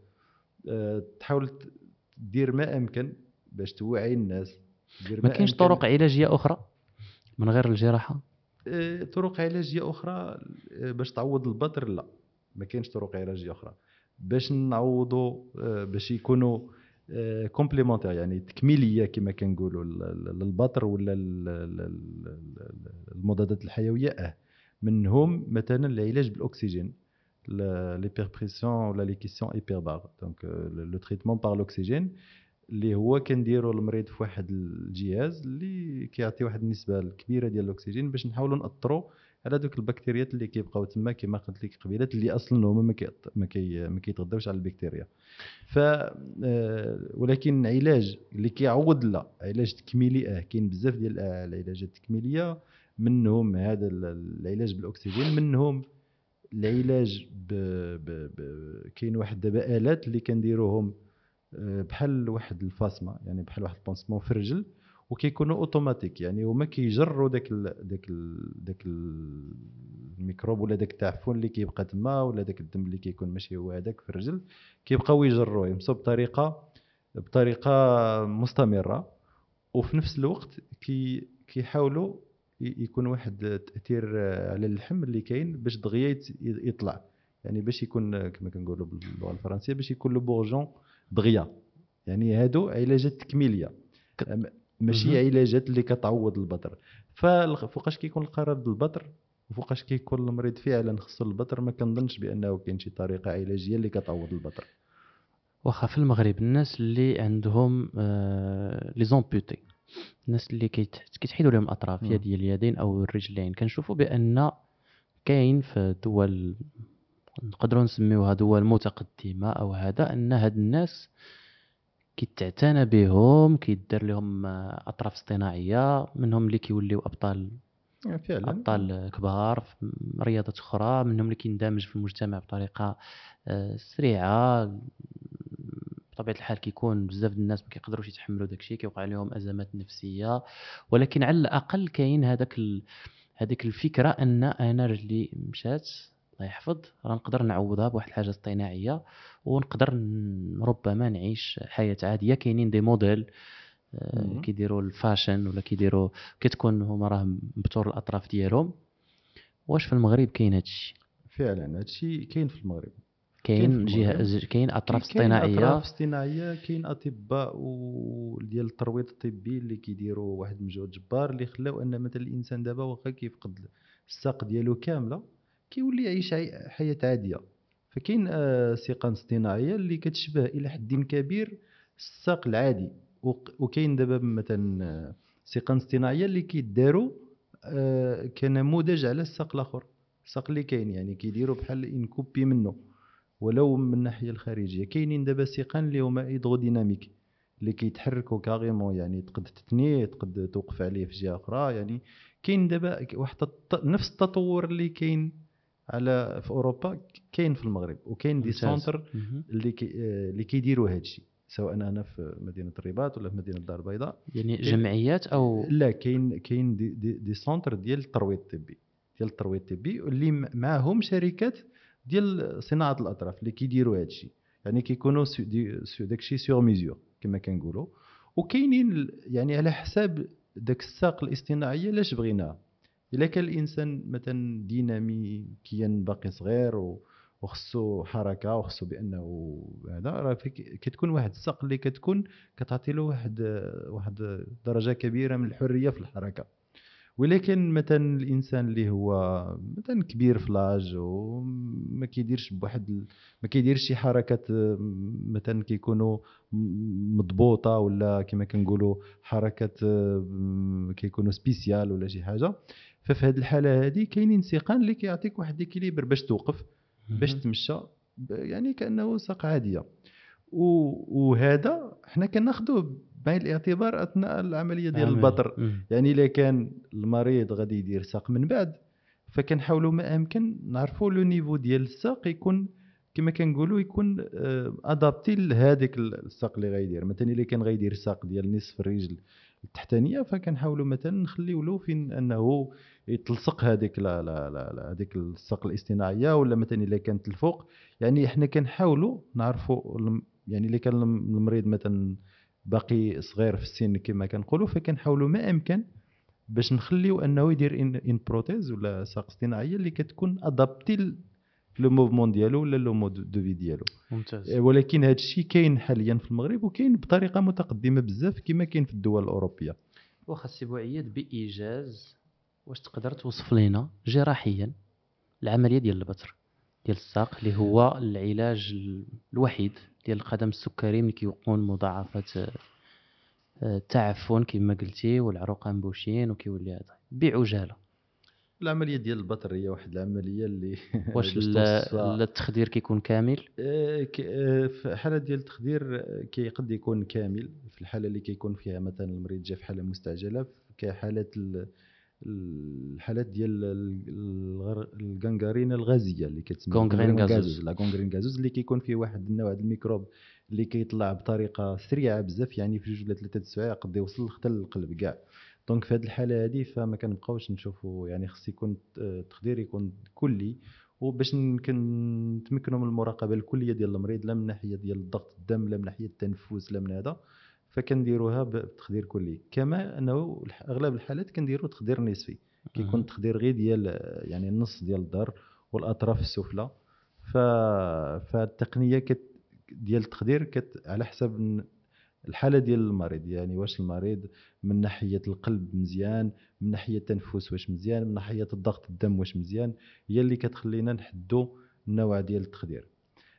تحاول دير ما أمكن باش توعي الناس ما كاينش طرق علاجية أخرى من غير الجراحة؟ طرق علاجية أخرى آه، باش تعوض البطر لا ما كاينش طرق علاجية أخرى. باش نعوضوا آه، باش يكونوا complémentaires يعني تكميلية كما كنقولوا للبطر ولا المضادات الحيوية آه. منهم مثلا العلاج بالأكسجين l'hyperpression ولا les caissons hyperbares donc le traitement par l'oxygène اللي هو كنديروا المريض في واحد الجهاز اللي كيعطي واحد النسبة الكبيرة ديال الأكسجين باش نحاولوا نأثروا على دوك البكتيريات اللي كيبقاو تما كما قلت لك قبيلات اللي أصلا هما ما ما ما كيتغذاوش على البكتيريا. ف آه، ولكن علاج اللي كيعوض لا علاج تكميلي آه كاين بزاف ديال العلاجات التكميلية منهم هذا العلاج بالأكسجين منهم العلاج ب... ب... ب... كاين واحد دابا آلات اللي كنديروهم آه، بحال واحد الفاسما يعني بحال واحد ال pansement في الرجل وكيكونوا automatiques يعني هما كيجروا داك ال داك ال داك الميكروب ولا داك التعفن اللي كيبقى تما ولا داك الدم اللي كيكون ماشي هو هذاك في الرجل كيبقاو يجروه يمسوا بطريقة بطريقة مستمرة وفي نفس الوقت كي كيحاولوا يكون واحد التأثير على اللحم اللي كاين باش دغيا يطلع يعني باش يكون كما كنقولوا باللغة الفرنسية باش يكون لو بورجون دغيا يعني هادو علاجات تكميلية. ماشي. علاجات اللي كتعوض البطر. فوقاش كيكون القرار ديال البطر وفوقاش كيكون المريض فعلا خصو البطر ما كنظنش بأنه كاين شي طريقة علاجية اللي كتعوض البطر. واخا في المغرب الناس اللي عندهم آه les amputés الناس اللي كيت- كيتحيدوا لهم الاطراف. يا ديال اليدين أو الرجلين. كنشوفوا بأن كاين في دول نقدروا نسميوها دول متقدمه أو هذا أن هاد الناس كيتعتنى بهم كيدار لهم آه، أطراف اصطناعية منهم اللي كيوليو أبطال فعلا. أبطال كبار في رياضات أخرى منهم اللي كيندمج في المجتمع بطريقة آه، سريعة. بطبيعة الحال كيكون بزاف الناس ما كيقدروش يتحملوا داكشي كيوقع لهم أزمات نفسية. ولكن على الأقل كاين هذاك ال... هذيك الفكرة أن أنا رجلي مشات الله يحفظ. راه نقدر نعوضها بواحد الحاجة اصطناعية ونقدر ربما نعيش حياة عادية. كاينين دي موديل آه،. كيديروا الفاشن ولا كيديروا كتكون هما راه مبتور الأطراف ديالهم. واش في المغرب كاين هادشي فعلا هادشي كاين في المغرب. كاين جهه كاين أطراف كاين اطراف اصطناعية. اصطناعية كاين أطباء و... ديال الترويض الطبي اللي كيديروا واحد المجهود جبار اللي خلاو أن مثلا الإنسان دابا واخا كيفقد الساق ديالو كاملة. كيولي يعيش عي- حياة عادية. فكاين آه، سيقان اصطناعية اللي كتشبه إلى حد كبير الساق العادي. وكاين دابا مثلا آه، سيقان اصطناعية اللي كيداروا آه، كنموذج على الساق الآخر. الساق اللي كاين يعني كيديروا بحال une copie منه ولو من الناحيه الخارجية. كاينين دابا سيقان اللي هما hydrodynamiques اللي كيتحركوا carrément يعني تقد تثنيه تقد توقف عليه في جهة أخرى. يعني كاين دابا واحد نفس التطور اللي كاين على في أوروبا كاين في المغرب وكاين des. centres. اللي كي اللي كيديروا هذا الشيء سواء أنا في مدينة الرباط ولا في مدينة الدار البيضاء يعني جمعيات أو لا كاين كاين des, des, des centres ديال الترويض الطبي ديال الترويض الطبي اللي معاهم شركات ديال صناعة الأطراف اللي كيديروا هذا الشيء يعني كيكونوا سو داكشي sur mesure كما كنقولوا وكاينين يعني على حساب داك الساق الاصطناعيه لاش بغيناها إلا كان الإنسان مثلا ديناميكيا باقي صغير و وخصو حركة وخصو بأنه هذا راه كتكون واحد الساق اللي كتكون كتعطي له واحد واحد درجة كبيرة من الحرية في الحركة. ولكن مثلا الإنسان اللي هو مثلا كبير في l'âge وما كيديرش بواحد ما كيديرش شي حركات مثلا كيكونوا مضبوطة ولا كما كنقولوا حركات كيكونوا spéciales ولا شي حاجة. ففي هذه الحالة هذه كاينين سيقان اللي كيعطيك واحد l'équilibre باش توقف باش. تمشى يعني كأنه ساق عادية وهذا حنا كناخذوه بعين الاعتبار أثناء العملية ديال. البطر. يعني إلا كان المريض غادي يدير ساق من بعد فكنحاولوا ما أمكن نعرفوا لو نيفو ديال الساق يكون كما كنقولوا يكون ادابتي لهذيك الساق اللي غيدير مثلا إلا كان غيدير ساق ديال نصف الرجل التحتانية فكنحاولوا مثلا نخليو له فين أنه يتلصق هذيك لا لا لا, هذيك الساق الاصطناعية ولا مثلا إلا كانت الفوق. يعني حنا كنحاولوا نعرفوا يعني إلا كان الم- المريض مثلا باقي صغير في السن كما كنقولوا فكنحاولوا ما امكن باش نخليو أنه يدير une, une prothèse ولا ساق اصطناعية اللي كتكون adaptée le mouvement ديالو ولا le mode de vie ديالو ممتاز. إيه، ولكن هذا الشيء كاين حاليا في المغرب وكاين بطريقة متقدمة بزاف كما كاين في الدول الأوروبية. واخا السي بوعياد بإيجاز واش تقدر توصف لنا جراحيا العملية ديال البطر ديال الساق اللي هو العلاج ال- الوحيد ديال القدم السكري ملي كيكون مضاعفات آه، آه، التعفن كما قلتي والعروق اونبوشين وكيولي هذا بعجاله العملية ديال البتر هي واحد العملية اللي واش التخدير كيكون كامل؟ آه، ك- آه، في حالة ديال التخدير آه، كي قد يكون كامل. في الحالة اللي كيكون فيها مثلا المريض جا في حالة مستعجلة كحالة ال- الحالات ديال ال- الغر- الغنغرينا الغازية اللي كتسمى gangrène الـ gangrène gazeuse. la gangrène gazeuse اللي كيكون فيه واحد النوع ديال الميكروب اللي كيطلع بطريقة سريعة بزاف يعني في جوج ولا ثلاثة السوايع قد يوصل حتى للقلب كاع. دونك في هذه الحالة هذه فما كنبقاوش نشوفوا يعني خص يكون التخدير يكون كلي وباش نتمكنوا من المراقبة الكلية ديال المريض لا من ناحية ديال ضغط الدم لا من ناحية التنفس لا من هذا. فكنديروها بتخدير كلي. كما أنه أغلب الحالات كنديروا تخدير نصفي كيكون. التخدير غير ديال يعني النص ديال الظهر والأطراف السفلى. ف فالتقنيه كت ديال التخدير كت على حسب الحالة ديال المريض يعني واش المريض من ناحية القلب مزيان من ناحية التنفس واش مزيان من ناحية الضغط الدم واش مزيان هي اللي كتخلينا نحدوا النوع ديال التخدير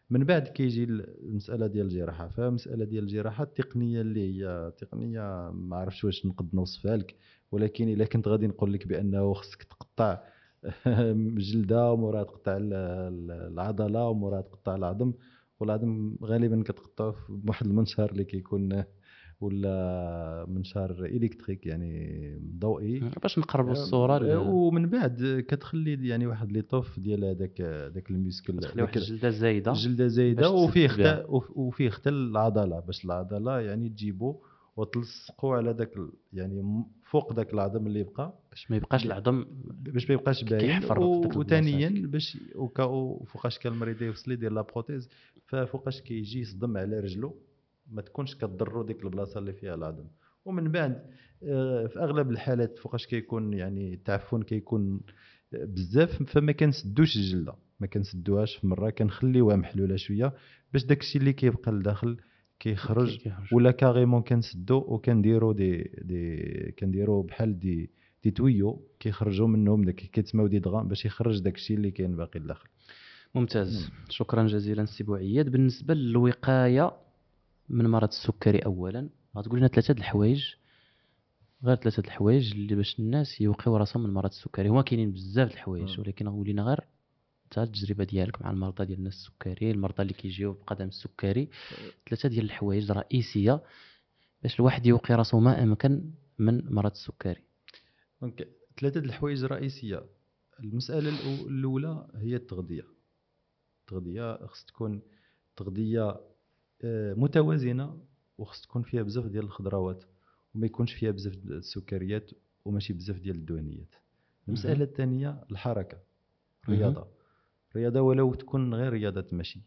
من بعد كيجي المسألة ديال الجراحة. فمسألة ديال الجراحة التقنية اللي هي تقنية ما عرفتش واش نقد نوصفها لك ولكن إلا كنت غادي نقول لك بأنه خصك تقطع جلدة ومورا تقطع العضلة ومورا تقطع العظم. والعظم غالبا كتقطعه بواحد المنشار اللي كيكون ولا منشار إلكتريك يعني ضوئي. باش نقربوا الصورة ومن بعد كتخلي يعني واحد لي طوف ديال هذاك ذاك الميسكل تخلي واحد الجلده زايدة جلدة زايدة وفيه حتى وفيه حتى العضلة باش العضلة يعني تجيبو وتلصقوا على ذاك يعني فوق ذاك العظم اللي بقى باش ما يبقاش العظم باش ما يبقاش باين وثانيا باش وفوقاش كان المريض يوصل يدير la prothèse ففوقاش كيجي يصدم على رجله ما تكونش كضرو ديك البلاصة اللي فيها العظم. ومن بعد آه، في أغلب الحالات فوقاش كيكون يعني التعفن كيكون بزاف فما كنسدوش الجلدة. ما كنسدوهاش في مرة كنخليوها محلولة شوية باش داكشي اللي كيبقى لداخل كيخرج ولا carrément كنسدو وكنديرو دي دي كنديرو بحال دي دي تويو كيخرجوا منهم داك كيتسماو دي دغا باش يخرج داكشي اللي كاين باقي لداخل ممتاز. مم. شكرا جزيلا سي بوعياد بالنسبة للوقاية من مرض السكري اولا غتقول لنا ثلاثة الحوايج غير ثلاثة الحوايج اللي باش الناس يوقيو راسهم من مرض السكري. هما كاينين بزاف الحوايج ولكن ولينا غير حتى التجربة ديالك مع المرضى ديال الناس السكري المرضى اللي كيجيو بقدم السكري ثلاثة ديال الحوايج رئيسيه باش الواحد يوقي راسو ما امكن من مرض السكري. donc ثلاثة الحوايج الرئيسية. المسألة الأولى هي التغذية. التغذية خص تكون تغذية آه، متوازنة وخص تكون فيها بزاف ديال الخضروات وما يكونش فيها بزاف ديال السكريات وماشي بزاف ديال الدهنيات. المسألة الثانية الحركة الرياضة. الرياضه ولو تكون غير رياضة مشي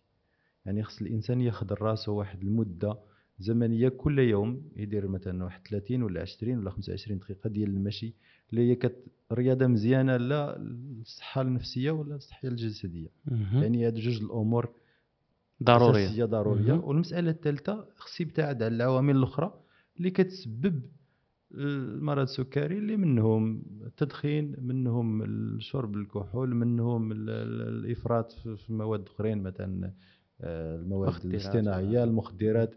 يعني خص الإنسان ياخذ راسه واحد المدة زمنية كل يوم يدير مثلا واحد 30 ولا 20 ولا 25 دقيقة ديال المشي اللي هي كت رياضة مزيانة لا للصحه النفسية ولا الصحة الجسدية. يعني هاد جوج الأمور ضرورية. ضرورية. والمسألة الثالثة خص يبتعد على العوامل الأخرى اللي كتسبب المرض السكري اللي منهم التدخين منهم شرب الكحول منهم الإفراط في مواد أخرين مثلا آه، المواد الاصطناعيه المخدرات.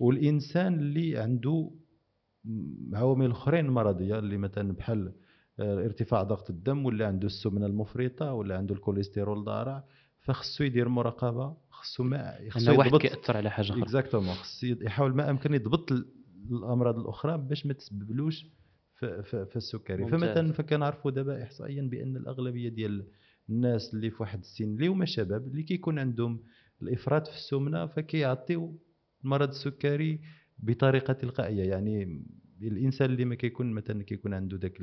والإنسان اللي عنده عوامل أخرين مرضية اللي مثلا بحال آه، ارتفاع ضغط الدم ولا عنده السمنة المفرطة ولا عنده الكوليسترول الضار فخصو يدير مراقبة خصو ما خصو يضبط واحد كيأثر على حاجة أخرى. exactement خصو يحاول ما أمكن يضبط الأمراض الأخرى باش ما تسببلوش في, في, في السكري. فمثلا فكنعرفوا دابا احصائيا بأن الأغلبية ديال الناس اللي في واحد السن اللي هما شباب اللي كيكون عندهم الإفراط في السمنة فكيعطيو المرض السكري بطريقة تلقائية. يعني الإنسان اللي ما كيكون مثلا كيكون عنده ذاك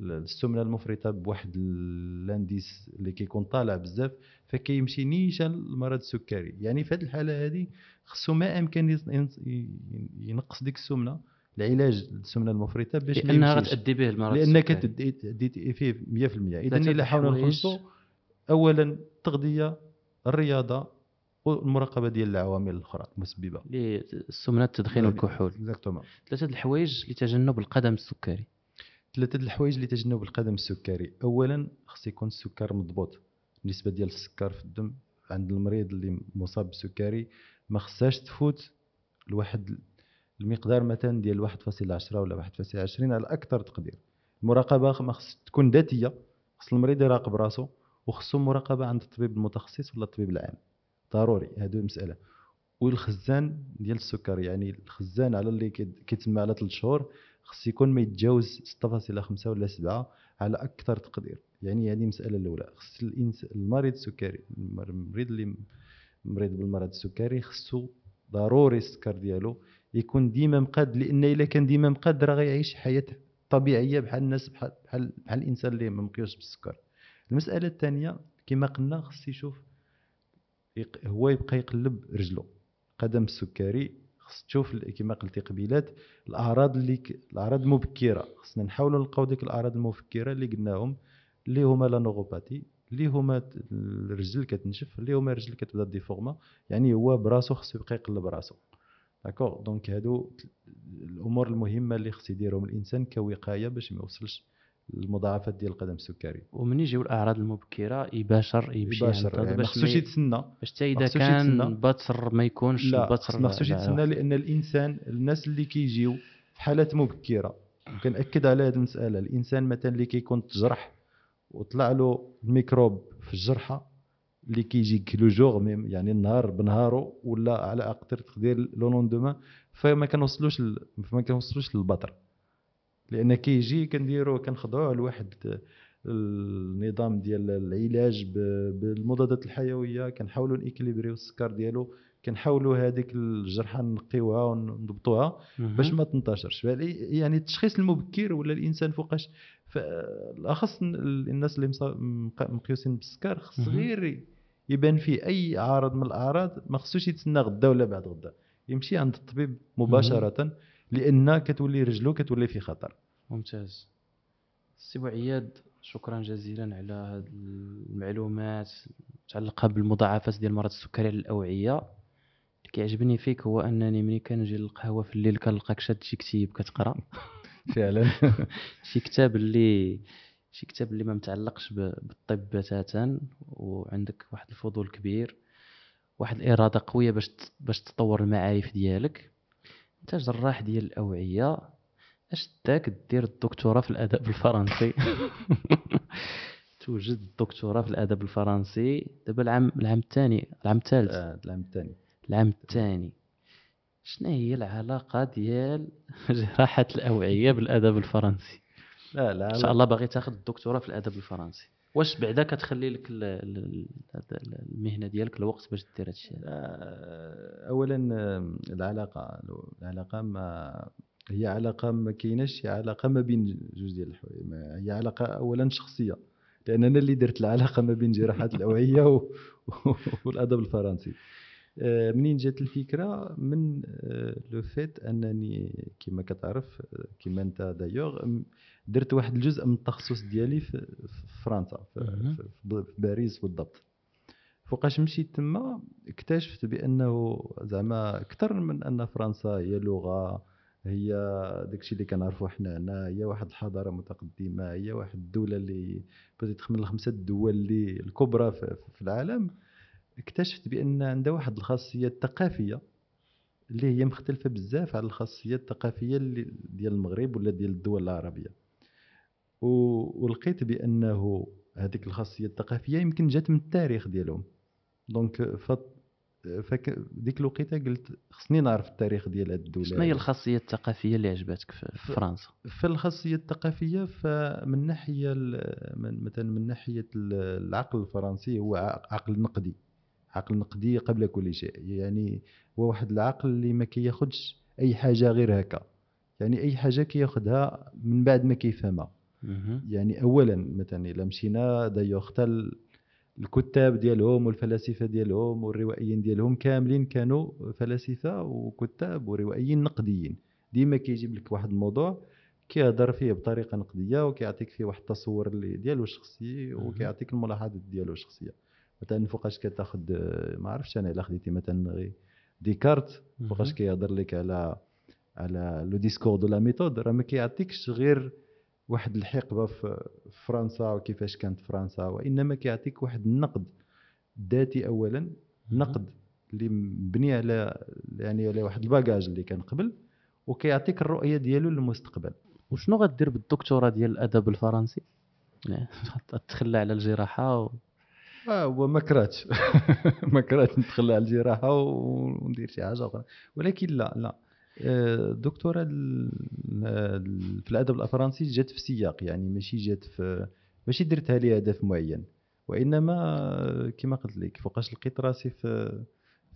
السمنة المفرطة بواحد الـ indice اللي كيكون طالع بزاف فكيمشي نيشان المرض السكري. يعني في هذه الحالة هذه خصو ما أمكن ينقص ديك السمنة العلاج السمنه المفرطة باش لأنها غتأدي به المرض لأن كتدي فيه 100% اذا إلا حاولنا نخلصوا اولا التغذية الرياضة والمراقبة ديال العوامل الأخرى المسببة. للسمنه التدخين والكحول exactement. ثلاثة الحوايج لتجنب القدم السكري. ثلاثة الحوايج لتجنب القدم السكري. اولا خص يكون السكر مضبوط. النسبة ديال السكر في الدم عند المريض اللي مصاب بالسكري ما خصهاش تفوت لواحد المقدار مثلا ديال 1.10 ولا 1.20 على أكثر تقدير. المراقبة ما خص تكون ذاتية. خص المريض يراقب راسو وخصو مراقبة عند الطبيب المتخصص ولا الطبيب العام. ضروري هذه مسألة. والخزان ديال السكر يعني الخزان على اللي كيتسمى على 3 شهور خص يكون ما يتجاوز 6.5 ولا 7 على أكثر تقدير. يعني هذه المساله الأولى. خص المريض السكري. المريض اللي مريض بالمرض السكري خصو ضروري السكر ديالو يكون ديما مقاد لأن إلا كان ديما مقاد راه غيعيش حياه طبيعية بحال الناس بحال بحال, الإنسان اللي ما مقيسوش بالسكر. المسألة الثانية كما قلنا خص يشوف هو يبقى يقلب رجله قدم السكري خص تشوف كما قلتي قبيلات الأعراض اللي الأعراض المبكرة. خصنا نحاولوا نلقاو ديك الأعراض المبكرة اللي قلناهم اللي هما la neuropathie اللي هما الرجل كتنشف اللي هما الرجل كتبدا déforme يعني هو براسو خصو يبقى يقلب راسو. d'accord donc هادو الأمور المهمة اللي خص يديرهم الإنسان كوقاية باش ما يوصلش للمضاعفات ديال القدم السكري. ومن يجيو الأعراض المبكرة يباشر يمشي يباشر يعني ما خصوش يتسنى. باش حتى إذا كان. بتر ما يكونش لا البتر ما خصوش يتسنى لأن الإنسان الناس اللي كيجيو في حالات مبكرة وكنأكد على هذه المسألة. الإنسان مثلا اللي كيكون تجرح وطلع له الميكروب في الجرحه اللي كيجي كي le jour même- يعني النهار بنهارو ولا على أقدر تقدير le lendemain فما كنوصلوش فما كنوصلوش للبتر. لأن كيجي كنديرو كنخضعوه لواحد النظام ديال العلاج بالمضادات الحيوية كنحاولوا néquilibriw السكر ديالو كنحاولوا هذيك الجرحه نقيوها ونضبطوها. باش ما تنتشرش يعني التشخيص المبكر ولا الإنسان فوقاش بالاخص الناس اللي مقيوسين بالسكر خص. غير يبان فيه أي عارض من الأعراض ما خصوش يتسنى غدا ولا بعد غدا يمشي عند الطبيب مباشرة لأن كتولي رجلو كتولي في خطر. ممتاز. سي عياد شكرا جزيلا على هذه المعلومات متعلقة بالمضاعفات ديال مرض السكري على الأوعية. اللي كيعجبني فيك هو أنني ملي كنجي للقهوه في الليل كنلقاك شاد شي كتيب كتقرأ. فعلا. شي كتاب اللي شي كتاب اللي ما متعلقش بالطب بتاتا وعندك واحد الفضول كبير واحد الإرادة قوية باش باش تطور المعارف ديالك. انت جراح ديال الأوعية أش داك دير الدكتوراه في الأدب الفرنسي؟ توجد الدكتوراه في الأدب الفرنسي دابا العام العام الثاني العام الثالث. آه، العام الثاني. العام الثاني. شنو هي العلاقة ديال جراحة الأوعية بالأدب الفرنسي؟ لا لا. إن شاء الله باغي تاخذ الدكتوراه في الأدب الفرنسي. واش بعدا كتخلي لك المهنة ديالك الوقت باش دير هادشي؟ آه، اولا آه، العلاقة. العلاقة ما هي علاقة ما كايناش علاقة ما بين جوج ديال الحوايج. هي علاقة اولا شخصية. لأن أنا اللي درت العلاقة ما بين جراحة الأوعية والأدب الفرنسي. آه، منين جات الفكرة؟ من le fait أنني كما كتعرف آه، كما أنت دايوغ درت واحد الجزء من التخصص ديالي في فرنسا في. في, باريس بالضبط. فوقاش مشيت تما اكتشفت بأنه زعما أكثر من أن فرنسا هي لغة هي داكشي اللي كنعرفو حنا هنا هي واحد الحضارة متقدمة هي واحد الدولة اللي بدات من الخمسة الدول اللي الكبرى في, في العالم. اكتشفت بأن عندها واحد الخاصية الثقافية اللي هي مختلفة بزاف على الخاصية الثقافية اللي ديال المغرب ولا ديال الدول العربية. ولقيت بأنه هذيك الخاصية الثقافية يمكن جات من التاريخ ديالهم. دونك ف فك ديك الوقيتة قلت خصني نعرف التاريخ ديال هاد الدولة. شنو هي الخاصية الثقافية اللي عجبتك في في فرنسا؟ فالخاصيه الثقافية فمن ناحية ال- من مثلا من ناحية ال- العقل الفرنسي هو عقل نقدي. عقل نقدي قبل كل شيء. يعني هو واحد العقل اللي ما كياخدش أي حاجة غير هكا. يعني أي حاجة كياخدها من بعد ما كيفهمها. يعني اولا مثلا إلا مشينا دايوغ حتى ال- الكتاب ديالهم والفلاسفة ديالهم والروائيين ديالهم كاملين كانوا فلاسفة وكتاب وروائيين نقديين ديما كيجيب لك واحد الموضوع كيهضر فيه بطريقة نقدية وكيعطيك فيه واحد التصور اللي ديالو الشخصي. وكيعطيك الملاحظات ديالو الشخصية مثلا فوقاش كتاخذ ما عرفتش أنا إلا خديتي مثلا ديكارت فوقاش. كيهضر لك على على le Discours de la méthode راه ما كيعطيكش غير واحد الحقبة في فرنسا وكيفاش كانت فرنسا وإنما كيعطيك واحد النقد ذاتي اولا نقد اللي مبني على يعني على واحد الباجاج اللي كان قبل وكيعطيك الرؤية ديالو للمستقبل. وشنو غدير بالدكتوراه ديال الأدب الفرنسي؟ يعني تخلى على الجراحة و... آه هو ما كرهتش. ما كرهت ندخل على الجراحة وندير شي حاجة أخرى. ولكن لا لا. آه، الدكتوراه ال- ال- في الأدب الفرنسي جات في سياق يعني ماشي جات في ماشي درتها لهدف معين. وإنما آه، كما قلت لك فوقاش لقيت راسي في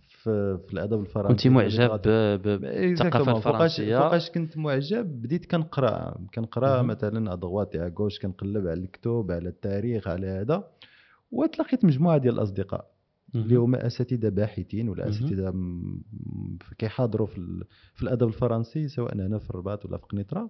في, في الأدب الفرنسي. كنت معجب إيه، بالثقافة الفرنسية؟ فوقاش كنت معجب بديت كنقرأ. كنقرأ. مثلا ادغوات على غوش كنقلب على الكتب على التاريخ على هذا. وتلاقيت مجموعة ديال الأصدقاء. اللي. هما أساتذة باحثين ولا. أساتذة كيحاضروا في, ال- في الأدب الفرنسي سواء هنا في الرباط ولا في قنيطرة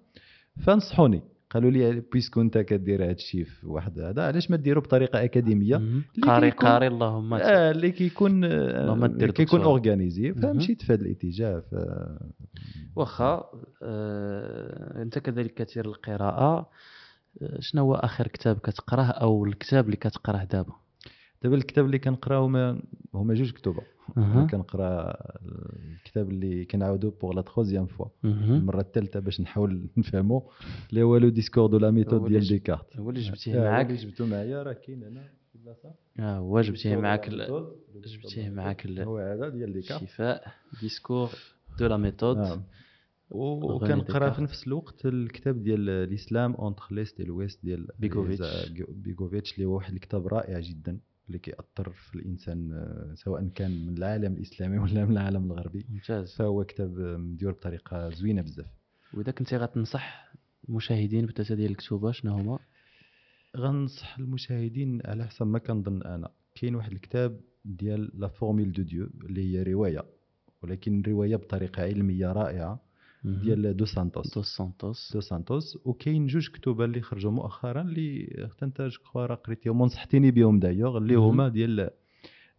فنصحوني قالوا لي puisque أنت كدير هذا الشيء في واحد هذا علاش ما ديرو بطريقة أكاديمية. اللي قاري كيكون- قاري اللهم آه اللي كيكون اللهم دير كيكون. organisé. فمشيت في هذا الاتجاه ف... واخا آه، أنت كذلك كثير القراءة آه، شنو هو آخر كتاب كتقراه أو الكتاب اللي كتقراه دابا دابا الكتاب اللي كنقرا هما هما جوج كتب أها. كنقرا الكتاب اللي كنعاودو pour la troisième fois. المرة الثالثة باش نحاول نفهمو. اللي هو le Discours de la méthode ديال ديكارت هو اللي جبتيه آه، معاك. اللي جبتو معايا. راه كاين هنا في البلاصه آه هو جبتيه معاك جبتيه معاك هو هذا ديال ديكارت الشفاء. Discours de la méthode وكنقرا. في نفس الوقت الكتاب ديال الإسلام entre l'Est et l'Ouest ديال بيكوفيتش. بيكوفيتش اللي هو واحد الكتاب رائع جدا. اللي كيأثر في الإنسان آه، سواء كان من العالم الإسلامي ولا من العالم الغربي. ممتاز. فهو كتاب آه، مديور بطريقة زوينة بزاف. وإذا كنتي غتنصح المشاهدين بثلاثه ديال الكتوبة شنو هما؟ غنصح المشاهدين على حسب ما كنظن أنا. كاين واحد الكتاب ديال la formule de Dieu اللي هي رواية ولكن رواية بطريقة علمية رائعة. ديال دو سانتوس دوس سانتوس دو سانتوس وكاين جوج كتب اللي خرجوا مؤخرا اللي كخوا راه قريتيهم ونصحتيني بهم دايوغ اللي. هما ديال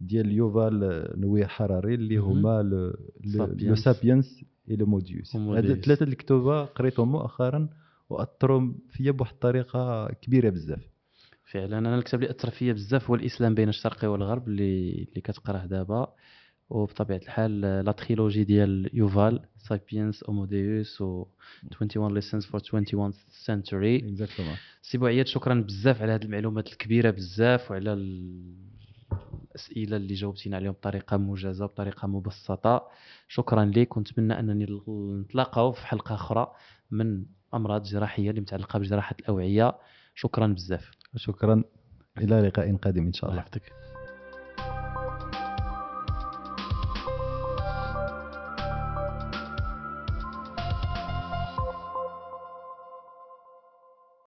ديال يوفال نوير حراري اللي. هما لو- سابينس. اي لو موديوس. هاد الثلاثه الكتب قريتهم مؤخرا وأثروا فيا بواحد الطريقة كبيرة بزاف فعلا أنا الكتاب اللي أثر فيا بزاف هو الإسلام بين الشرق والغرب اللي اللي كتقراه دابا وبطبيعة الحال لا تريلوجي ديال يوفال سايبينس اوموديوس و 21 lessons for 21 century. exactement سي بوعياد شكرا بزاف على هذه المعلومات الكبيرة بزاف وعلى ال- الأسئلة اللي جاوبتينا عليهم بطريقة موجزه بطريقة مبسطة. شكرا لك ونتمنى أنني نتلاقاو في حلقة أخرى من أمراض جراحية اللي متعلقة بجراحة الأوعية. شكرا بزاف. شكرا. إلى لقاء قادم إن شاء الله.